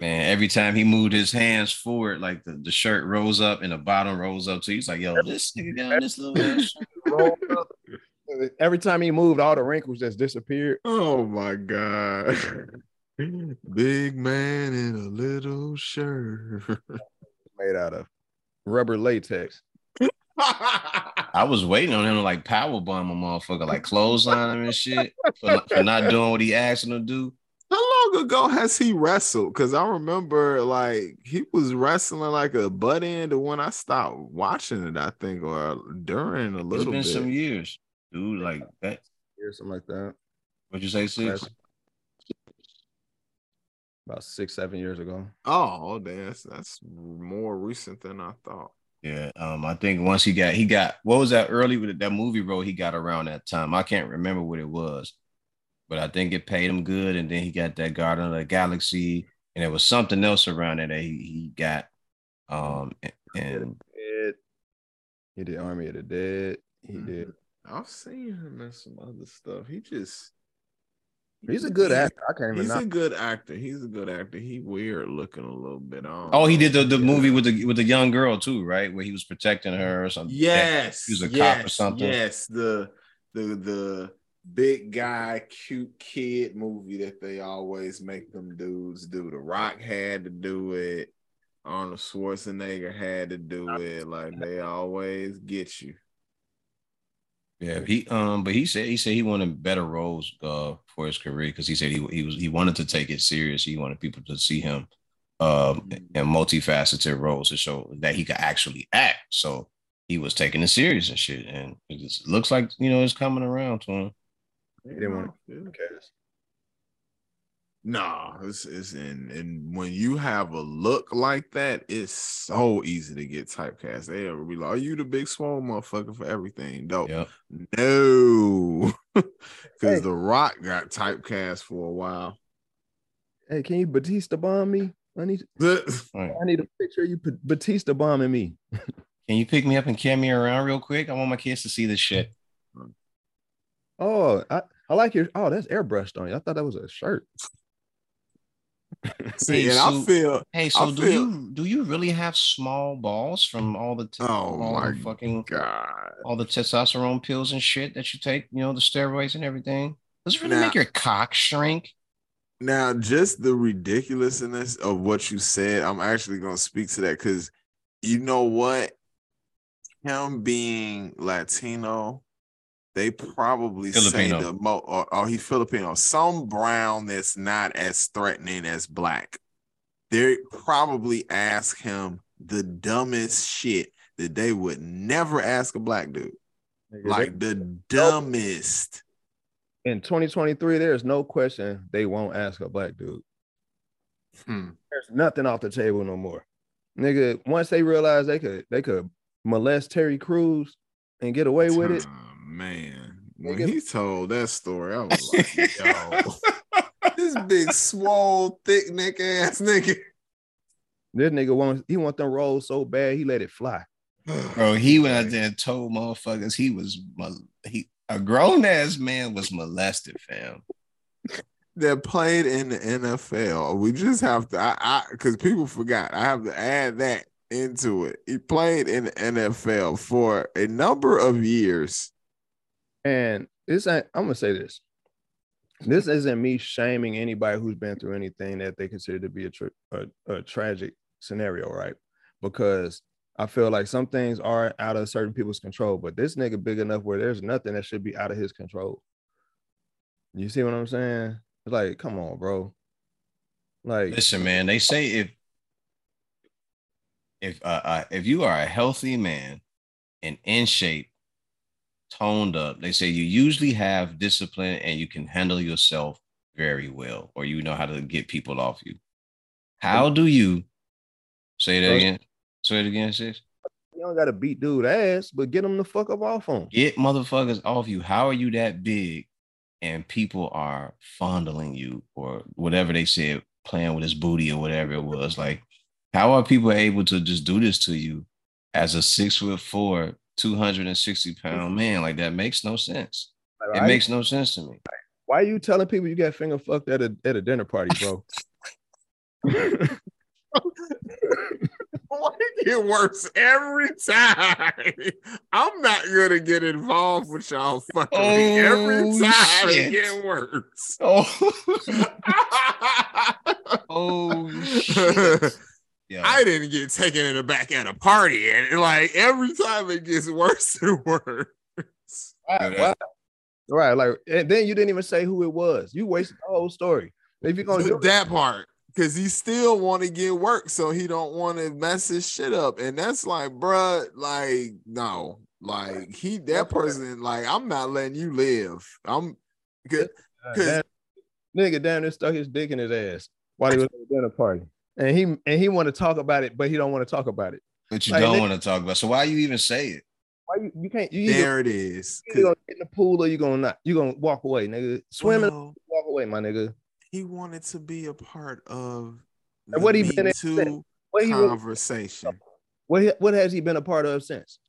Man, every time he moved his hands forward, like the, the shirt rose up and the bottom rose up. So he's like, yo, this nigga got this little ass shirt. rolled up. Every time he moved, all the wrinkles just disappeared. Oh my god. Big man in a little shirt. Made out of rubber latex. I was waiting on him to like power bomb a motherfucker, like clothesline him and shit for, for not doing what he asked him to do. How long ago has he wrestled? Because I remember like he was wrestling like a butt end when I stopped watching it, I think, or during a little It's been bit. some years, dude. Like that. Or something like that. What'd you say, six? Last- About six, seven years ago. Oh, that's that's more recent than I thought. Yeah. Um. I think once he got he got what was that early with that movie role he got around that time. I can't remember what it was, but I think it paid him good. And then he got that Guardian of the Galaxy, and there was something else around it that he, he got. Um. And Dead. He did Army of the Dead. He Mhm. did. I've seen him in some other stuff. He just He's a good actor. I can't even He's knock. a good actor. He's a good actor. He weird looking a little bit. I don't oh, he did the, the Yeah. movie with the with the young girl too, right? Where he was protecting her or something. Yes, He was a cop or something. Yes, the the the big guy, cute kid movie that they always make them dudes do. The Rock had to do it. Arnold Schwarzenegger had to do it. Like they always get you. Yeah, he um, but he said he said he wanted better roles uh for his career because he said he he was he wanted to take it serious. He wanted people to see him um in multifaceted roles to show that he could actually act. So he was taking it serious and shit, and it just looks like you know it's coming around to him. He didn't want Yeah. Okay. Nah, it's, it's and and when you have a look like that, it's so easy to get typecast. They'll be like, "Are you the big swole motherfucker for everything?" Dope. Yep. No, because Hey. The Rock got typecast for a while. Hey, can you Batista bomb me? I need Right. I need a picture of you Batista bombing me. Can you pick me up and carry me around real quick? I want my kids to see this shit. Oh, I, I like your oh, that's airbrushed on you. I thought that was a shirt. See, Hey, and I feel Hey, so do feel- you do you really have small balls from all the t- Oh all my the fucking God. all the testosterone pills and shit that you take, you know, the steroids and everything? Does it really Nah. make your cock shrink? Now, just the ridiculousness of what you said, I'm actually gonna speak to that because you know what? Him being Latino, they probably Filipino. say the most or, or he's Filipino, some brown that's not as threatening as black. They probably ask him the dumbest shit that they would never ask a black dude. Nigga, they- Like the dumbest. in 2023, there's no question they won't ask a black dude. Hmm. There's nothing off the table no more. Nigga, once they realize they could they could molest Terry Crews and get away with it. Man. When Nigga. he told that story, I was like, yo, this big, swole, thick neck ass nigga. This nigga wants he want them rolls so bad he let it fly. Bro, he went out there and told motherfuckers he was he a grown ass man was molested, fam. that played in the NFL. We just have to, I, I, because people forgot. I have to add that into it. He played in the NFL for a number of years. And this ain't, I'm gonna say this. This isn't me shaming anybody who's been through anything that they consider to be a, tra- a, a tragic scenario, right? Because I feel like some things are out of certain people's control, but this nigga big enough where there's nothing that should be out of his control. You see what I'm saying? It's like, come on, bro. Like, Listen, man, they say if if uh, uh if you are a healthy man and in shape, toned up, they say you usually have discipline and you can handle yourself very well, or you know how to get people off you. How do you say that again? Say it again, sis. you don't gotta beat dude ass, but get him the fuck up off him. Get motherfuckers off you. How are you that big and people are fondling you or whatever they said, playing with his booty or whatever it was? Like, how are people able to just do this to you as a six foot four, 260 pound mm-hmm. man? Like, that makes no sense. Like, It makes no sense to me. why are you telling people you got finger fucked at a at a dinner party, bro? Why it get worse every time? I'm not gonna get involved with y'all fucking every Oh, time shit. it get worse. Oh, oh shit. Yeah. I didn't get taken in the back at a party, and like every time it gets worse and worse. Right, right. Right, like and then you didn't even say who it was. You wasted the whole story. If you're gonna do it, that part because he still want to get work, so he don't want to mess his shit up, and that's like, bruh, like no, like he that person, like I'm not letting you live. I'm good. 'cause- that nigga down there stuck his dick in his ass while he was at the dinner party, and he and he want to talk about it, but he don't want to talk about it. But you Like, don't want to talk about. So why you even say it? Why you, you can't? You either, There it is. you either gonna get in the pool or you gonna not. You gonna walk away, nigga. Swimming, Well, walk away, my nigga. he wanted to be a part of the And what he Me been in Too? What he conversation. what he- what has he been a part of since?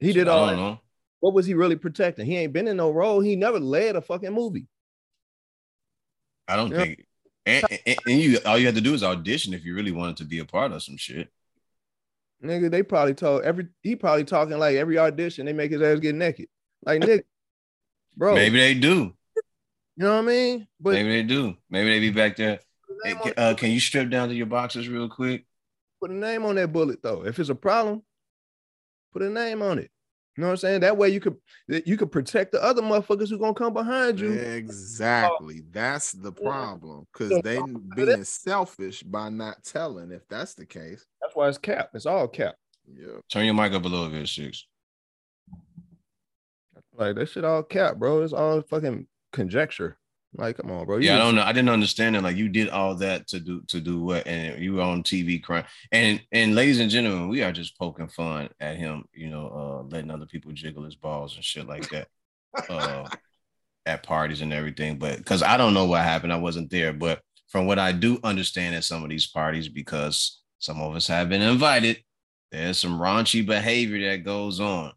He did I all. don't that. know. What was he really protecting? He ain't been in no role. He never led a fucking movie. I don't Yeah. think. And, and, and you, all you had to do is audition if you really wanted to be a part of some shit. Nigga, they probably told every he probably talking like every audition, they make his ass get naked. Like nigga, bro. Maybe they do. You know what I mean? But Maybe they do. Maybe they be back there. Hey, uh, can you strip down to your boxes real quick? put a name on that bullet though. If it's a problem, put a name on it. You know what I'm saying? That way you could you could protect the other motherfuckers who gonna come behind you. Exactly. That's the problem. Because they uh, being selfish by not telling. If that's the case, That's why it's cap. It's all cap. yeah. Turn your mic up a little bit, six. Like that shit all cap, bro. It's all fucking conjecture. Like, come on, bro. You Yeah, I don't know. I didn't understand it. Like you did all that to do to do what, and you were on TV crying. And and ladies and gentlemen, we are just poking fun at him. You know, uh, letting other people jiggle his balls and shit like that. uh, at parties and everything. But because I don't know what happened, I wasn't there. But from what I do understand at some of these parties, because some of us have been invited, there's some raunchy behavior that goes on.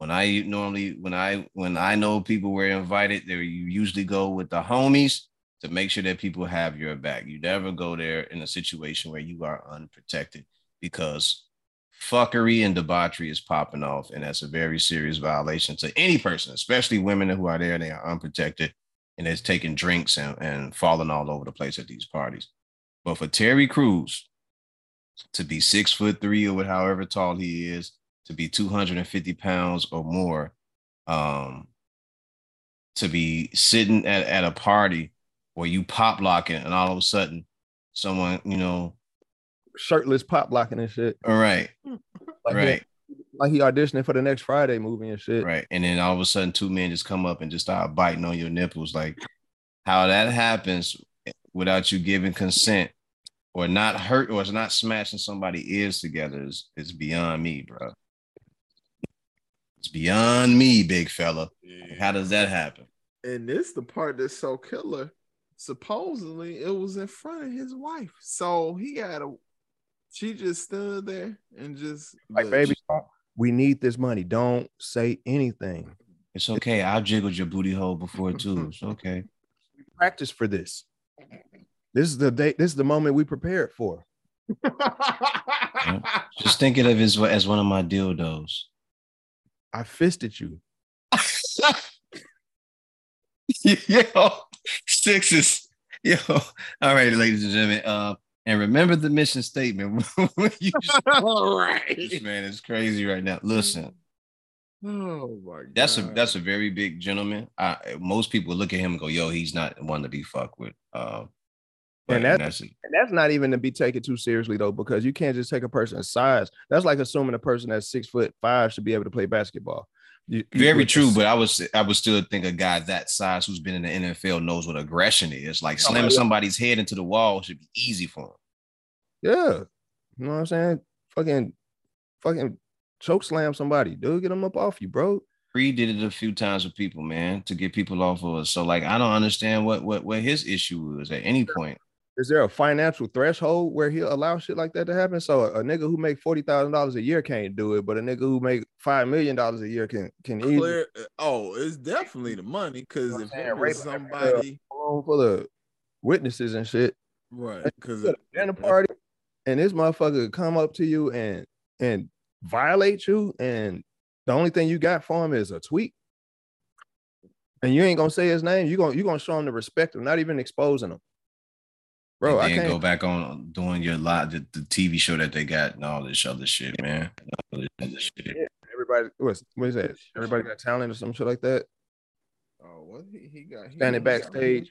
When I normally, when I when I know people were invited, there you usually go with the homies to make sure that people have your back. You never go there in a situation where you are unprotected because fuckery and debauchery is popping off, and that's a very serious violation to any person, especially women who are there and they are unprotected and is taking drinks and, and falling all over the place at these parties. But for Terry Crews to be six foot three or however tall he is, to be 250 pounds or more, um, to be sitting at, at a party where you pop locking and all of a sudden someone, you know, shirtless pop locking and shit. all right, Like right. He, like he auditioning for the next Friday movie and shit. Right. And then all of a sudden, two men just come up and just start biting on your nipples. Like how that happens without you giving consent or not hurt or it's not smashing somebody's ears together is, is beyond me, bro. It's beyond me, big fella. How does that happen? And this the part that's so killer. Supposedly it was in front of his wife. So he had a she just stood there and just Like, look, baby, we need this money. Don't say anything. It's okay. I've jiggled your booty hole before too. It's okay. Practice for this. This is the day. This is the moment we prepared for. Just thinking of it as, as one of my dildos. I fisted you. yo, sixes. Yo. All right, ladies and gentlemen. Uh, and remember the mission statement. You All right. this man is crazy right now. Listen, Oh my god. that's a that's a very big gentleman. I, most people look at him and go, "Yo, he's not one to be fucked with." Uh, And that- that's. And that's not even to be taken too seriously though, because you can't just take a person's size. That's like assuming a person that's six foot five should be able to play basketball. You- you- Very with true, but I was I would still think a guy that size who's been in the NFL knows what aggression is. Like oh, slamming yeah. somebody's head into the wall should be easy for him. yeah, you know what I'm saying? Fucking, fucking choke slam somebody, dude. Get them up off you, bro. Creed did it a few times with people, man, to get people off of us. So like I don't understand what what what his issue was at any point. Is there a financial threshold where he'll allow shit like that to happen? So a, a nigga who make forty thousand dollars a year can't do it, but a nigga who make five million dollars a year can can easily. Uh, oh, it's definitely the money because if saying? was somebody, full of witnesses and shit. right? Because at a dinner party and this motherfucker come up to you and and violate you and the only thing you got for him is a tweet and you ain't gonna say his name you gonna you gonna show him the respect of not even exposing him bro and i then can't go back on doing your live the, the TV show that they got and all this other shit, man. All this other shit. everybody what's what is that everybody got talent or some shit like that oh, what he, he got he standing got- backstage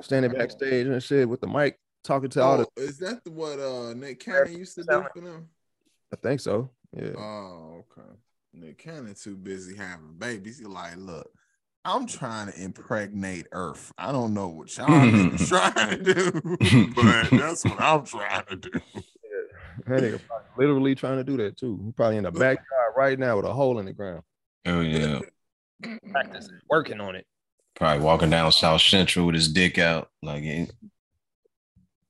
standing Oh. backstage and shit with the mic, talking to all the. Oh, is that the, what uh Nick Cannon used to do for them? I think so. Yeah. Oh, okay. Nick Cannon too busy having babies. He like, look, I'm trying to impregnate Earth. I don't know what y'all niggas trying to do, but that's what I'm trying to do. That nigga probably literally trying to do that too. He probably in the backyard right now with a hole in the ground. Oh yeah. Practicing, working on it. Probably walking down South Central with his dick out. Like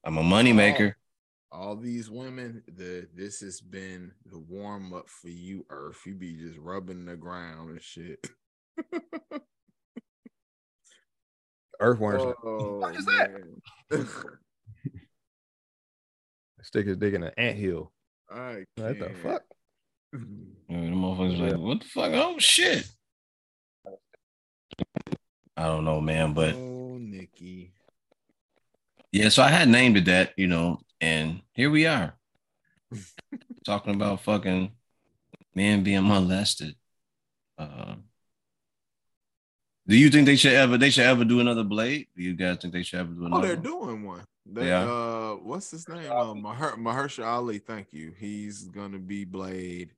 I'm a moneymaker. All these women, the this has been the warm up for you, Earth. You be just rubbing the ground and shit. Earthworms like, Oh, fuck is that? man. stick his dick in an anthill. I What the fuck? Yeah, the motherfuckers like, what the fuck? Oh shit. I don't know, man, but oh, Nikki. yeah, so I had named it that, you know, and here we are talking about fucking men being molested. Uh, do you think they should ever they should ever do another blade? Do you guys think they should ever do another? Oh, they're one? doing one. They, They are? uh, what's his name? Uh, Maher- Mahershala Ali. Thank you. He's gonna be Blade.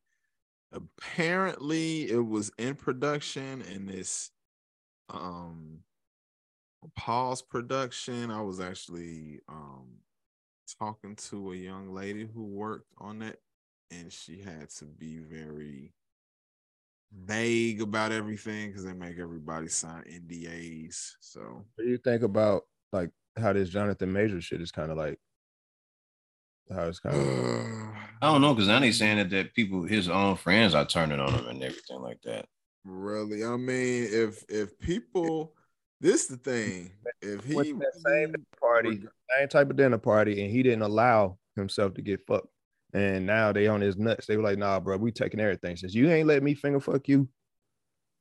Apparently, it was in production and this um pause production. I was actually um talking to a young lady who worked on it, and she had to be very vague about everything because they make everybody sign NDAs. So What do you think about like how this Jonathan Major shit is kind of like how it's kind of I don't know, because now they saying that, that people, his own friends are turning on him and everything like that. Really, I mean, if if people, this the thing, if he Went that same party, same type of dinner party, and he didn't allow himself to get fucked. And now they on his nuts. They were like, "Nah, bro, we taking everything. Since you ain't let me finger fuck you,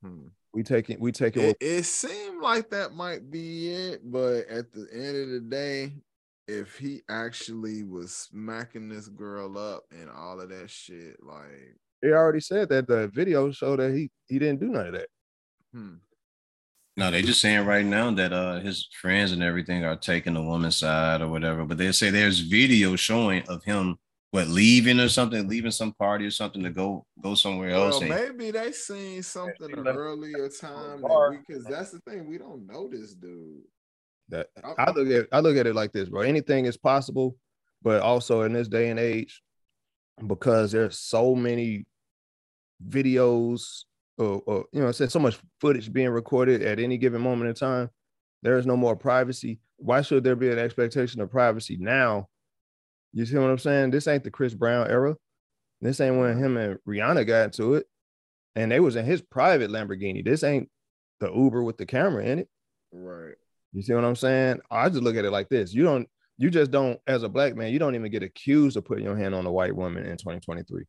Hmm. we taking we taking." it, it seemed like that might be it, but at the end of the day, if he actually was smacking this girl up and all of that shit, like, He already said that the video showed that he he didn't do none of that. hmm, No, they just saying right now that uh his friends and everything are taking the woman's side or whatever. But they say there's video showing of him what leaving or something, leaving some party or something to go go somewhere else. well, and- maybe they seen something he an left- earlier time bar. because that's the thing, we don't know this dude. That I- I look at I look at it like this, bro. Anything is possible, but also in this day and age, because there's so many videos or, or you know, say so much footage being recorded at any given moment in time, there is no more privacy. Why should there be an expectation of privacy now? You see what I'm saying? This ain't the Chris Brown era. This ain't when him and Rihanna got into it, and they was in his private Lamborghini. This ain't the Uber with the camera in it. Right. You see what I'm saying? I just look at it like this. You don't, you just don't, as a black man, you don't even get accused of putting your hand on a white woman in 2023.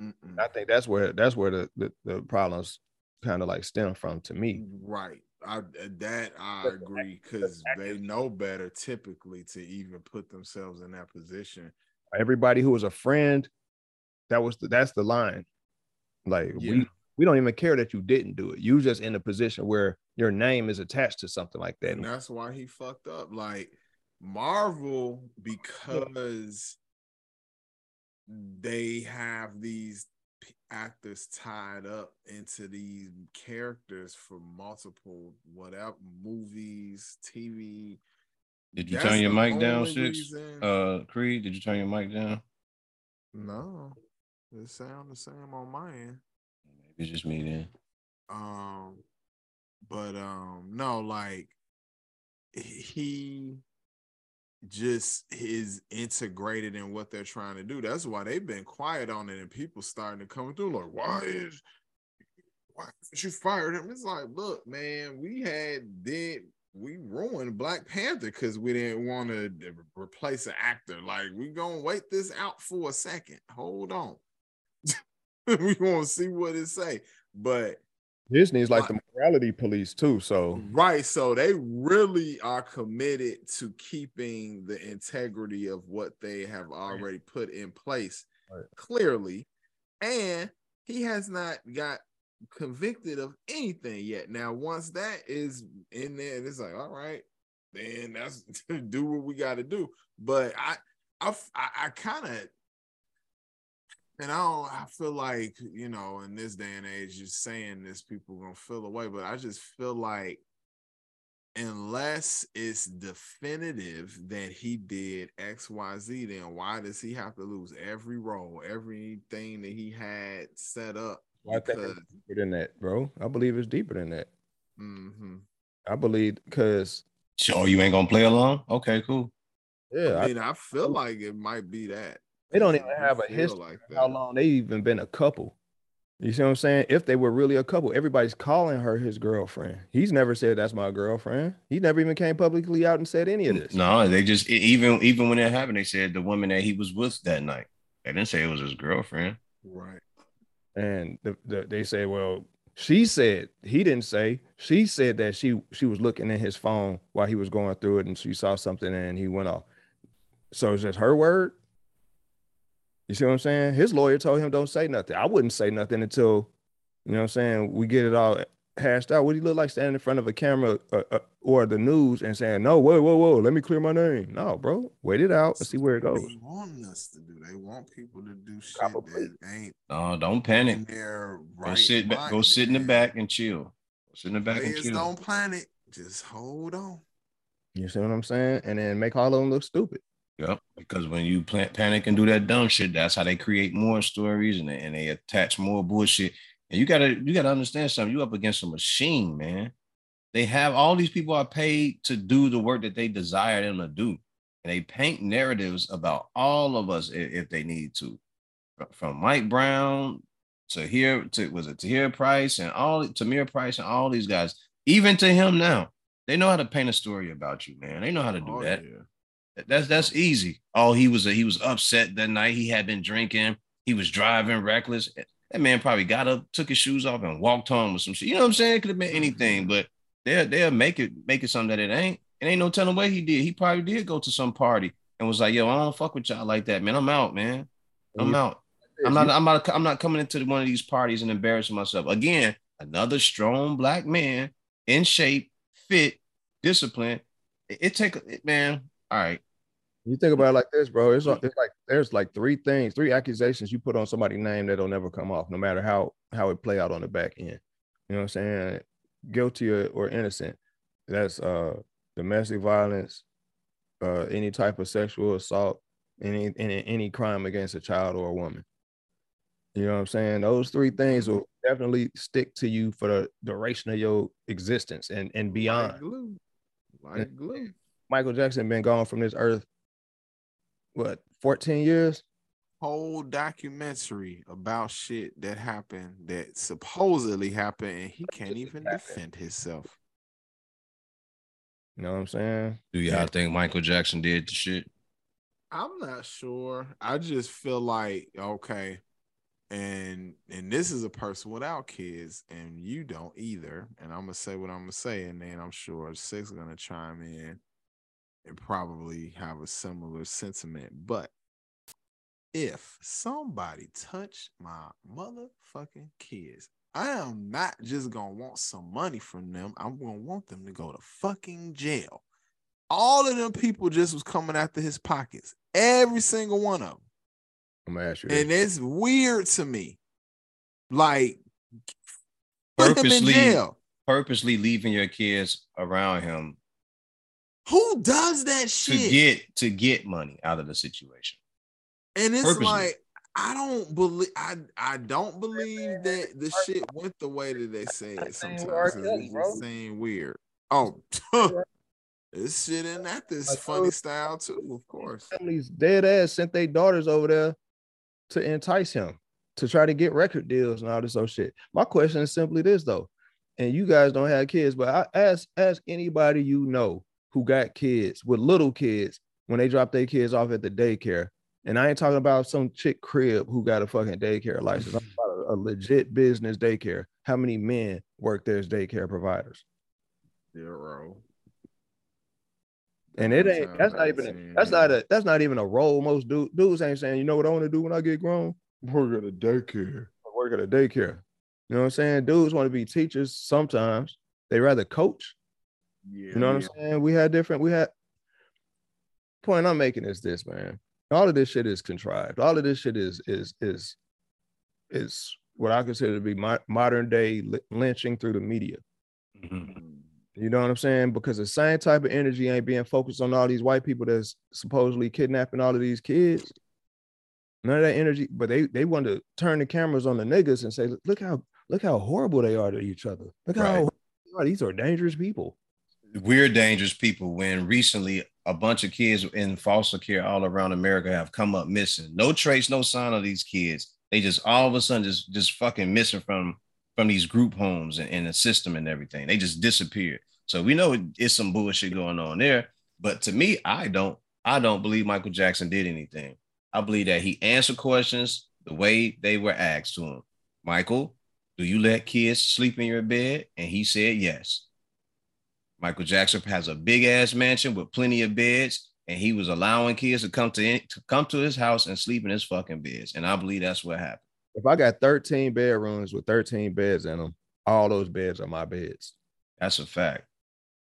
Mm-mm. I think that's where that's where the the, the problems kind of like stem from to me. Right. I uh, that I agree because they know better typically to even put themselves in that position. Everybody who was a friend, that was the, that's the line. Like Yeah. we we don't even care that you didn't do it. You just in a position where your name is attached to something like that. And that's why he fucked up. Like Marvel, because they have these p- actors tied up into these characters for multiple whatever movies, TV. Did you That's turn your mic down, Six? reason- Uh Creed, did you turn your mic down? no, it sound the same on my end. Maybe it's just me then. Um, but um, no, like he just is integrated in what they're trying to do. That's why they've been quiet on it, and people starting to come through like, why is why did you fired him? It's like, look, man, we had did we ruined Black Panther because we didn't want to replace an actor. Like, we gonna wait this out for a second. Hold on. we want to see what it say. But Disney's like the morality police too. So right, so they really are committed to keeping the integrity of what they have already put in place Right. clearly. And he has not got convicted of anything yet. Now, once that is in there, it's like, all right, then that's do what we got to do. But I, I, I, I kind of, and I don't. I feel like you know, in this day and age, just saying this, people gonna feel away. But I just feel like unless it's definitive that he did XYZ, then why does he have to lose every role, everything that he had set up? I think it's deeper than that, bro. I believe it's deeper than that. Mhm. I believe because So you ain't gonna play along? Okay, cool. yeah, I I, mean, I feel like it might be that. They don't even have a history like of how long they even been a couple. You see what I'm saying? If they were really a couple, everybody's calling her his girlfriend. He's never said that's my girlfriend. He never even came publicly out and said any of this. No, they just even even when it happened, they said the woman that he was with that night. They didn't say it was his girlfriend. Right. And the, the, they say, well, she said he didn't say. She said that she she was looking at his phone while he was going through it, and she saw something, and he went off. So is this her word? You see what I'm saying? His lawyer told him don't say nothing. I wouldn't say nothing until, you know what I'm saying, we get it all hashed out. What do you look like standing in front of a camera uh, uh, or the news and saying, no, whoa, whoa, whoa, let me clear my name. No, bro, wait it out and see where it goes. They want us to do. They want people to do shit Probably. that ain't No, don't panic. right. Go sit back. Go sit in the back and chill. Go sit in the back and chill. don't panic. Just hold on. You see what I'm saying? And then make all of them look stupid. Yep. Because when you plan, panic and do that dumb shit, that's how they create more stories and they, and they attach more bullshit. And you gotta you gotta understand something. You up against a machine, man. They have all these people are paid to do the work that they desire them to do, and they paint narratives about all of us if, if they need to. From Mike Brown to here to was it Tahir Price and all Tamir Price and all these guys, even to him now, they know how to paint a story about you, man. They know how to do Oh, that. yeah. That's that's easy. Oh, he was he was upset that night. He had been drinking. He was driving reckless. That man probably got up, took his shoes off, and walked home with some shit. You know what I'm saying? It could have been anything, but they'll they'll make it make it something that it ain't. It ain't no telling what he did. He probably did go to some party and was like, "Yo, I don't fuck with y'all like that, man. I'm out, man. I'm out. I'm not. I'm not. I'm not coming into one of these parties and embarrassing myself again. Another strong black man in shape, fit, disciplined. It, it take man. All right. You think about it like this, bro. It's, it's like there's like three things, three accusations you put on somebody's name that'll never come off, no matter how how it play out on the back end. You know what I'm saying? Guilty or, or innocent. That's uh domestic violence, uh any type of sexual assault, any any any crime against a child or a woman. You know what I'm saying? Those three things will definitely stick to you for the duration of your existence and and beyond. Like glue. Like glue. Michael Jackson been gone from this earth, what, 14 years? Whole documentary about shit that happened that supposedly happened, and he can't even defend himself. You know what I'm saying? Do y'all think Michael Jackson did the shit? I'm not sure. I just feel like okay, and and this is a person without kids, and you don't either. And I'm gonna say what I'm gonna say, and then I'm sure Six gonna chime in and probably have a similar sentiment. But if somebody touch my motherfucking kids, I am not just gonna want some money from them. I'm gonna want them to go to fucking jail. All of them people just was coming after his pockets. Every single one of them. I'm gonna ask you. And This. it's weird to me. Like put him in Purposely- Purposely leaving your kids around him Who does that shit? to get to get money out of the situation. and it's purposely. like I don't believe I I don't believe that the shit went the way that they say it sometimes. with R. 'cause It's just seem weird. Oh, this shit in that this I funny told- style too, of course. Families dead ass sent their daughters over there to entice him to try to get record deals and all this other shit. My question is simply this though, and you guys don't have kids, but I ask ask anybody you know who got kids with little kids when they drop their kids off at the daycare. And I ain't talking about some chick crib who got a fucking daycare license. I'm talking about a, a legit business daycare. How many men work there as daycare providers? Zero. And it ain't that's not even a, that's not a that's not even a role. Most dude, dudes ain't saying, you know what I want to do when I get grown? Work at a daycare. Work at a daycare. You know what I'm saying? Dudes want to be teachers sometimes. They rather coach. Yeah, You know what I'm saying? We had different, we had point I'm making is this, man. All of this shit is contrived. All of this shit is is is is what I consider to be mo- modern day lynching through the media. Mhm. You know what I'm saying? Because the same type of energy ain't being focused on all these white people that's supposedly kidnapping all of these kids. None of that energy, but they they want to turn the cameras on the niggas and say, look how look how horrible they are to each other. Look how Right. are. these are dangerous people. We're dangerous people when recently a bunch of kids in foster care all around America have come up missing. No trace, no sign of these kids. They just all of a sudden just just fucking missing from from these group homes and, and the system and everything. They just disappeared. So we know it- it's some bullshit going on there. But to me, I don't I don't believe Michael Jackson did anything. I believe that he answered questions the way they were asked to him. Michael, do you let kids sleep in your bed? And he said yes. Michael Jackson has a big ass mansion with plenty of beds, and he was allowing kids to come to, to come to his house and sleep in his fucking beds. And I believe that's what happened. If I got 13 bedrooms with 13 beds in them, all those beds are my beds. That's a fact.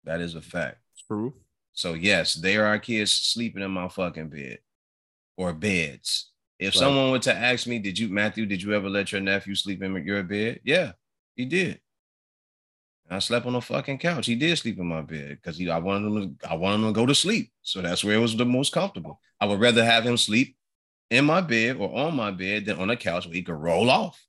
That is a fact. True. So yes, there are kids sleeping in my fucking bed or beds. If Right. someone were to ask me, "Did you, Matthew? Did you ever let your nephew sleep in your bed?" Yeah, he did. I slept on a fucking couch. He did sleep in my bed because he I wanted him to, I wanted him to go to sleep. So that's where it was the most comfortable. I would rather have him sleep in my bed or on my bed than on a couch where he could roll off.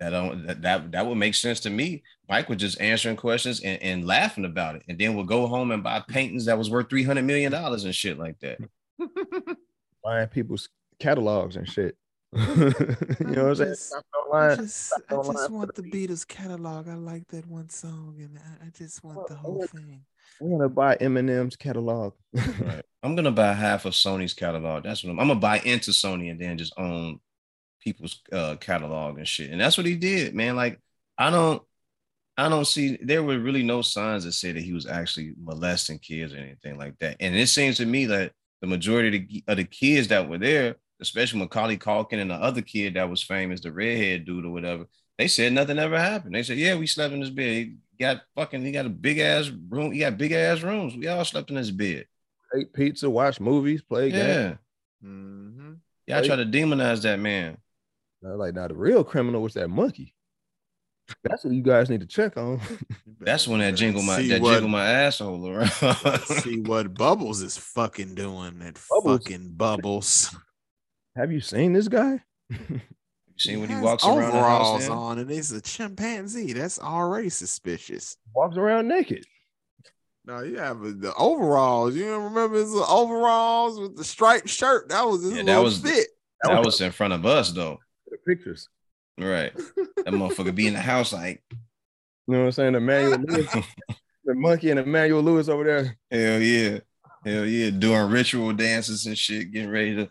That don't that, that that would make sense to me. Mike was just answering questions and, and laughing about it, and then would go home and buy paintings that was worth three hundred million dollars and shit like that. Buying people's catalogs and shit. You know what I'm saying? Just- Stop I just, I just want the the Beatles catalog. I like that one song, and I, I just want the Well, whole look- thing. We're gonna buy Eminem's catalog. Right. I'm gonna buy half of Sony's catalog. That's what I'm, I'm gonna buy into Sony and then just own people's uh catalog and shit. And that's what he did, man. Like I don't I don't see there were really no signs that say that he was actually molesting kids or anything like that. And it seems to me that the majority of the, of the kids that were there, especially Macaulay Culkin and the other kid that was famous, the redhead dude or whatever, they said nothing ever happened. They said, Yeah, we slept in his bed. He got fucking, he got a big ass room, he got big ass rooms. We all slept in his bed. Ate pizza, watch movies, play games. Yeah. Mhm. Y'all try to demonize that man. They're like, now the real criminal was that monkey. That's what you guys need to check on. That's when that jingle my See that what- jingle my asshole around. See what Bubbles is fucking doing. That Bubbles. fucking Bubbles. Have you seen this guy? you seen when he walks around the overalls house on, and it's a chimpanzee. That's already suspicious. Walks around naked. No, you have the overalls. You remember his little overalls with the striped shirt? That was his Yeah, that was- fit. That was in front of us though. the pictures. Right. That motherfucker be in the house like, You know what I'm saying? Emmanuel Lewis, the monkey and Emmanuel Lewis over there. hell yeah. Hell yeah. Doing ritual dances and shit, getting ready to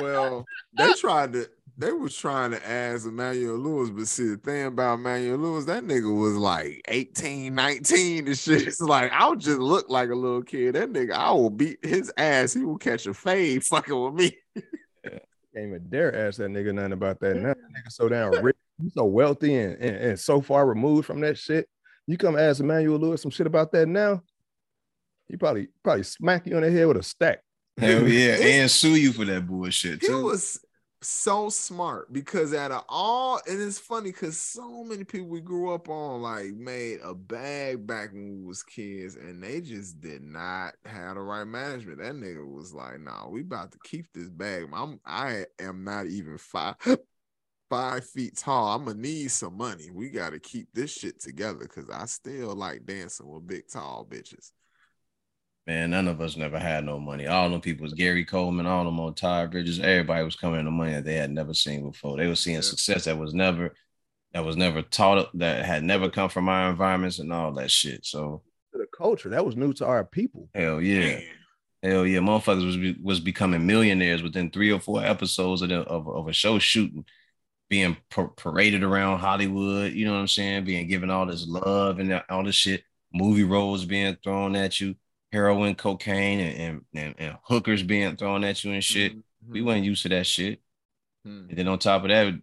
well, they tried to. They was trying to ask Emmanuel Lewis, but see the thing about Emmanuel Lewis, that nigga was like 18, 19 and shit. It's like I'll just look like a little kid. That nigga, I will beat his ass. He will catch a fade fucking with me. Can't even dare ask that nigga nothing about that. Now that nigga so damn rich, he's so wealthy and, and, and so far removed from that shit. You come ask Emmanuel Lewis some shit about that now, he probably probably smack you on the head with a stack. Hell yeah and sue you for that bullshit too. He was so smart because out of all, and it's funny because so many people we grew up on like made a bag back when we was kids, and they just did not have the right management. That nigga was like, "Nah, we about to keep this bag. I'm, I am not even five." Five feet tall. I'm gonna need some money. We got to keep this shit together because I still like dancing with big tall bitches. Man, none of us never had no money. All them people was Gary Coleman, all them on Todd Bridges. Everybody was coming into money that they had never seen before. They were seeing Yeah. success that was never that was never taught that had never come from our environments and all that shit. So To the culture, that was new to our people. hell yeah. Hell yeah, motherfuckers was be- was becoming millionaires within three or four episodes of, the, of, of a show shooting, being par- paraded around Hollywood. You know what I'm saying? Being given all this love and all this shit. Movie roles being thrown at you, heroin, cocaine, and and, and, hookers being thrown at you and shit. We Mhm. weren't used to that shit. Hmm. And then on top of that,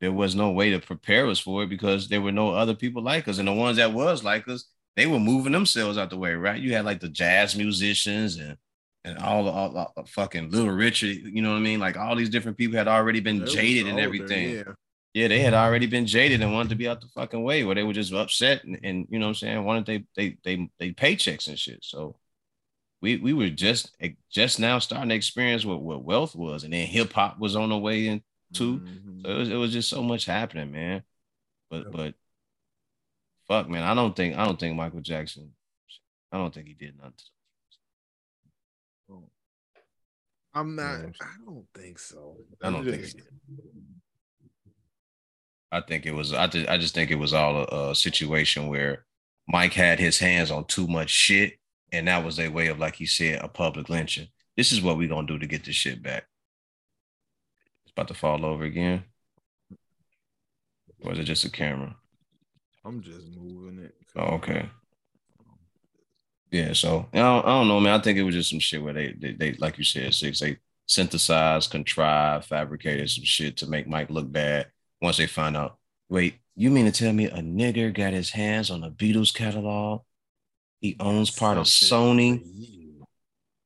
there was no way to prepare us for it because there were no other people like us. And the ones that was like us, they were moving themselves out the way, right? You had like the jazz musicians and and all the all, all- fucking Little Richard, you know what I mean? Like all these different people had already been They jaded and older, everything. Yeah. Yeah, they had already been jaded and wanted to be out the fucking way, where they were just upset and, and you know what I'm saying, wanted they they they they paychecks and shit. So we we were just just now starting to experience what, what wealth was, and then hip hop was on the way in too. Mhm. So it was it was just so much happening, man. But Yep. but fuck, man, I don't think I don't think Michael Jackson, I don't think he did nothing. I'm not. I don't think so. I don't think did. I think it was. I just, I just think it was all a, a situation where Mike had his hands on too much shit, and that was a way of, like he said, a public lynching. This is what we're gonna do to get this shit back. It's about to fall over again. Or is it just a camera? I'm just moving it. Oh, okay. Yeah, so I don't, I don't know, man. I think it was just some shit where they, they, they like you said, six, they synthesized, contrived, fabricated some shit to make Mike look bad. Once they find out, wait, you mean to tell me a nigger got his hands on a Beatles catalog? He owns part of Sony,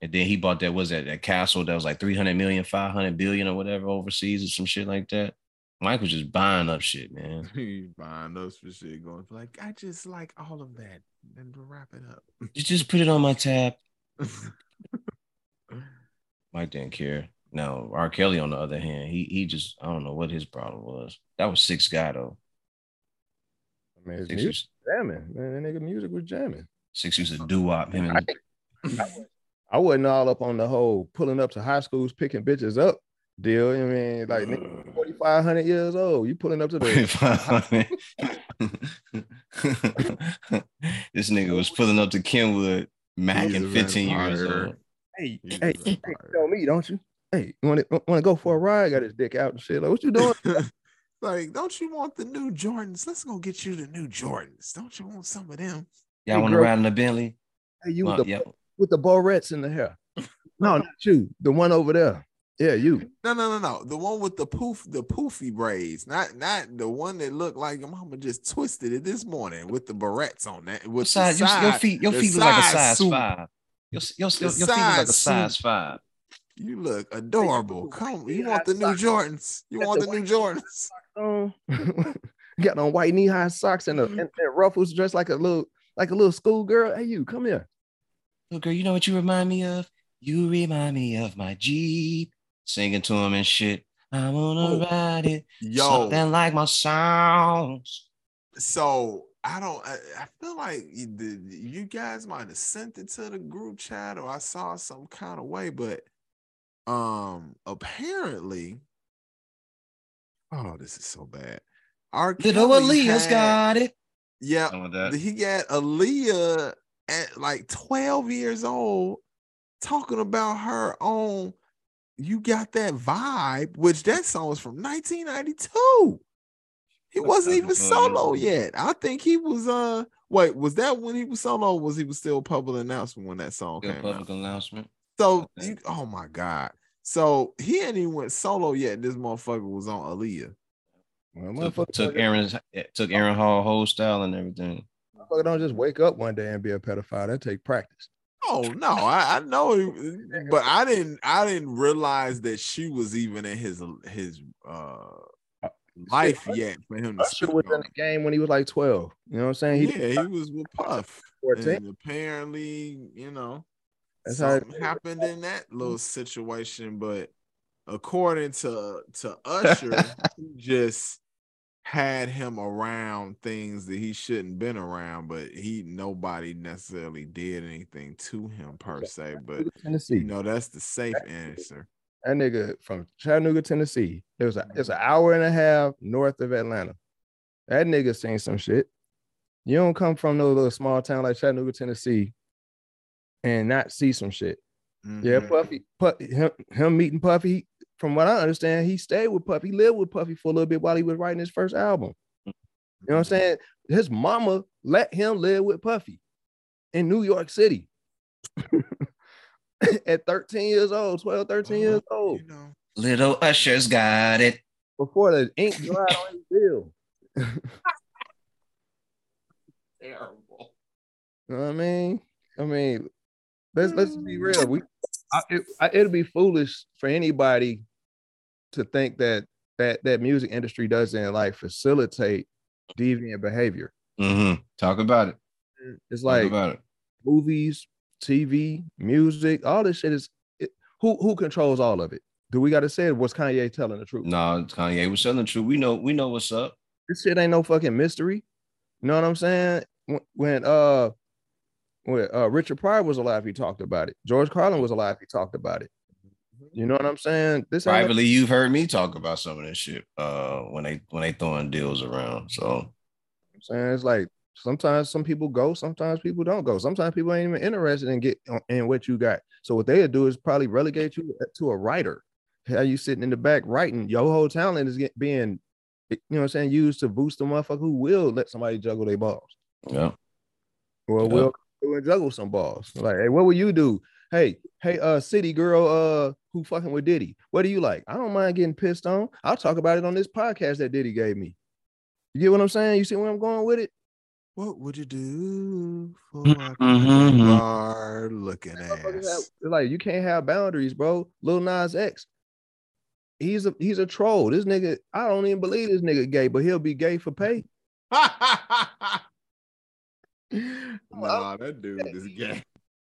and then he bought that was that that castle that was like 300 million, 500 billion or whatever overseas or some shit like that. Mike was just buying up shit, man. He buying up for shit going for like I just like all of that. And to wrap it up. You just put it on my tab. Mike didn't care. Now R. Kelly, on the other hand, he he just I don't know what his problem was. That was six guy though. I mean, his Six music used, jamming, man. That nigga music was jamming. Six used to do wop him and I wasn't all up on the whole pulling up to high schools picking bitches up deal. You know what I mean, like nigga, uh. 4,500 years old, you pulling up to the this nigga was pulling up to Kenwood, Mac He's and 15 years old. hey, He's hey, a hey, vampire. tell me, don't you? Hey, you want to want to go for a ride? Got his dick out and shit. Like, what you doing? like, don't you want the new Jordans? Let's go get you the new Jordans. Don't you want some of them? Y'all Hey, want to ride in the Bentley? Hey, you Well, with the yeah. with the barrettes in the hair? No, not you. The one over there. Yeah, you. No, no, no, no. The one with the poof, the poofy braids, not not the one that looked like your mama just twisted it this morning with the barrettes on that. With the Size, your, side, your feet, your the feet look like a size suit. five. Your, your, your, your feet look like a size size suit. five. You look adorable. Come, you want the new Jordans? You want the the new Jordans? on. Got on white knee high socks and, a, and, and ruffles, dressed like a little like a little schoolgirl. Hey, you come here. Little girl, you know what you remind me of? You remind me of my Jeep. Singing to him and shit. I wanna Oh. ride it. Yo, Something like my songs. so I don't. I, I feel like you, the, you guys might have sent it to the group chat, or I saw some kind of way, but um, apparently, oh, this is so bad. R. Little Aaliyah's had- got it. Yeah, like he got Aaliyah at like 12 years old talking about her own. You Got That Vibe, which that song was from 1992. He wasn't even solo yet. I think he was uh wait, was that when he was solo was he was still public announcement when that song Good came public out? announcement. So you, oh my god. So he hadn't even went solo yet. This motherfucker was on Aaliyah. Well, Took, motherfucker, took Aaron's eh, took oh. Aaron Hall whole style and everything. motherfucker don't just wake up one day and be a pedophile. That take practice. Oh no, I, I know, he- but I didn't. I didn't realize that she was even in his his uh, uh life Shit, yet for him to Usher speak was in the game when he was like 12. You know what I'm saying? He Yeah, he was with Puff, 14. and apparently, you know, That's how it something is. happened in that mm-hmm. little situation. But according to to Usher, he just had him around things that he shouldn't been around, but he nobody necessarily did anything to him per se. But Tennessee. you know, that's the safe answer. That nigga from Chattanooga, Tennessee. It was a, it's an hour and a half north of Atlanta. That nigga seen some shit. You don't come from no little small town like Chattanooga, Tennessee, and not see some shit. Yeah, Mhm. Puffy, Pu- him, him meeting Puffy. From what I understand, he stayed with Puffy, lived with Puffy for a little bit while he was writing his first album. You know what I'm saying? His mama let him live with Puffy in New York City at 13 years old, 12, 13 uh-huh. years old. You know, Little Usher's got it. before the ink dried on his bill. Terrible. You know what I mean? I mean, let's let's be real. We I, it, I, it'll be foolish for anybody to think that that that music industry doesn't like facilitate deviant behavior. Mm-hmm. Talk about it. It's like about it. movies, TV, music, all this shit is it, who who controls all of it? Do we got to say it? Was Kanye telling the truth? No, Kanye was telling the truth. We know, we know what's up. This shit ain't no fucking mystery. You know what I'm saying? When, when uh when uh Richard Pryor was alive, he talked about it. George Carlin was alive, he talked about it. You know what I'm saying? This Privately, you've heard me talk about some of this shit uh when they when they throwing deals around. So I'm saying it's like sometimes some people go, sometimes people don't go. Sometimes people ain't even interested in get in what you got. So what they'll do is probably relegate you to a writer. How you sitting in the back writing? Your whole talent is get, being, you know what I'm saying, used to boost the motherfucker who will let somebody juggle their balls. yeah. Well, Yeah. we'll juggle some balls. Like, hey, what will you do? Hey, hey, uh, city girl, uh, who fucking with Diddy? What do you like? I don't mind getting pissed on. I'll talk about it on this podcast that Diddy gave me. You get what I'm saying? You see where I'm going with it? What would you do for Mhm, a mhm. bar looking ass? like you can't have boundaries, bro. Lil Nas X, he's a he's a troll. This nigga, I don't even believe this nigga gay, but he'll be gay for pay. nah, that dude is gay.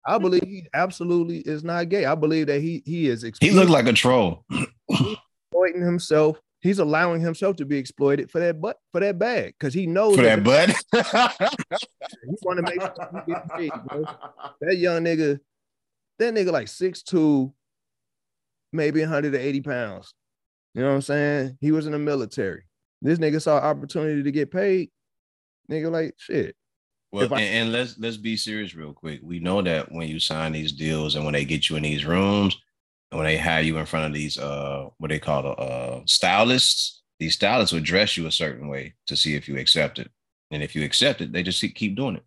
I believe he absolutely is not gay. I believe that he he is He looked like a troll. exploiting himself. He's allowing himself to be exploited for that butt for that bag because he knows For that butt. he want to make sure he get paid, bro. That young nigga, that nigga like 6'2, maybe 180 pounds. You know what I'm saying? He was in the military. This nigga saw opportunity to get paid. Nigga, like shit. Well, I- and, and let's let's be serious real quick. We know that when you sign these deals and when they get you in these rooms and when they have you in front of these uh what they call the uh stylists, these stylists will dress you a certain way to see if you accept it. And if you accept it, they just keep- keep doing it.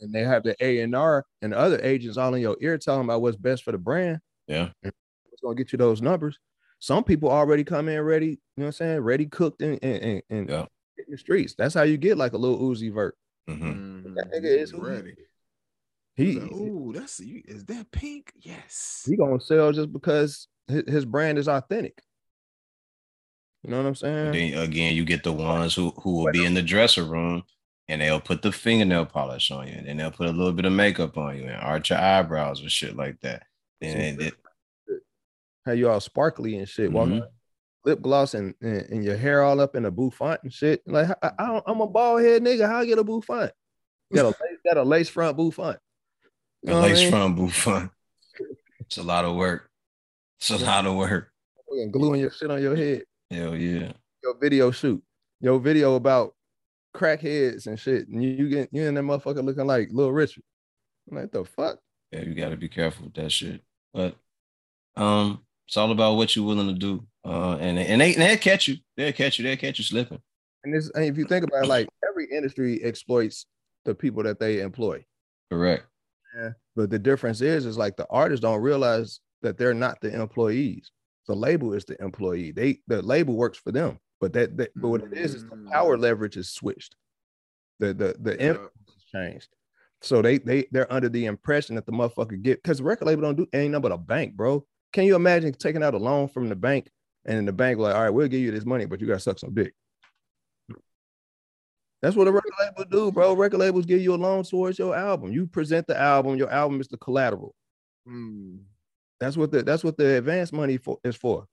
And they have the A and R and the other agents all in your ear telling about what's best for the brand. Yeah. What's gonna get you those numbers? Some people already come in ready, you know what I'm saying? Ready cooked and and, and, and Yeah. in the streets. That's how you get like a Lil Uzi Vert. Mhm. That nigga is who ready. He Like, Ooh, that's. Is that pink? Yes. he gonna sell just because his, his brand is authentic. You know what I'm saying? And then again, you get the ones who who will be in the dressing room and they'll put the fingernail polish on you, and then they'll put a little bit of makeup on you and arch your eyebrows and shit like that. Then it, it- How you all sparkly and shit, walking Mhm. around, lip gloss and, and and your hair all up in a bouffant and shit. Like I, I, I'm a bald head nigga. How I get a bouffant? Got a lace, got a lace front bouffant. You a know I lace mean? front bouffant. It's a lot of work. It's a lot of work. Fucking gluing your shit on your head. Hell yeah. Your video shoot. Your video about crackheads and shit. And you, you get you and that motherfucker looking like Little Richard. I'm like the fuck. Yeah, you got to be careful with that shit. But um, it's all about what you're willing to do. Uh, and and they and they'll catch you. They'll catch you. They'll catch you slipping. And this, and if you think about it, like every industry exploits the people that they employ. Correct. But the difference is, is like the artists don't realize that they're not the employees. The label is the employee. They the label works for them. But that, that but what it is is the power leverage is switched. The the the Yeah. influence has changed. So they they they're under the impression that the motherfucker get because the record label don't do ain't nothing but a bank, bro. Can you imagine taking out a loan from the bank and then the bank like, all right, we'll give you this money, but you gotta suck some dick. That's what a record label do, bro. Record labels give you a loan towards your album. You present the album, your album is the collateral. Mm. That's what the that's what the advance money for is for.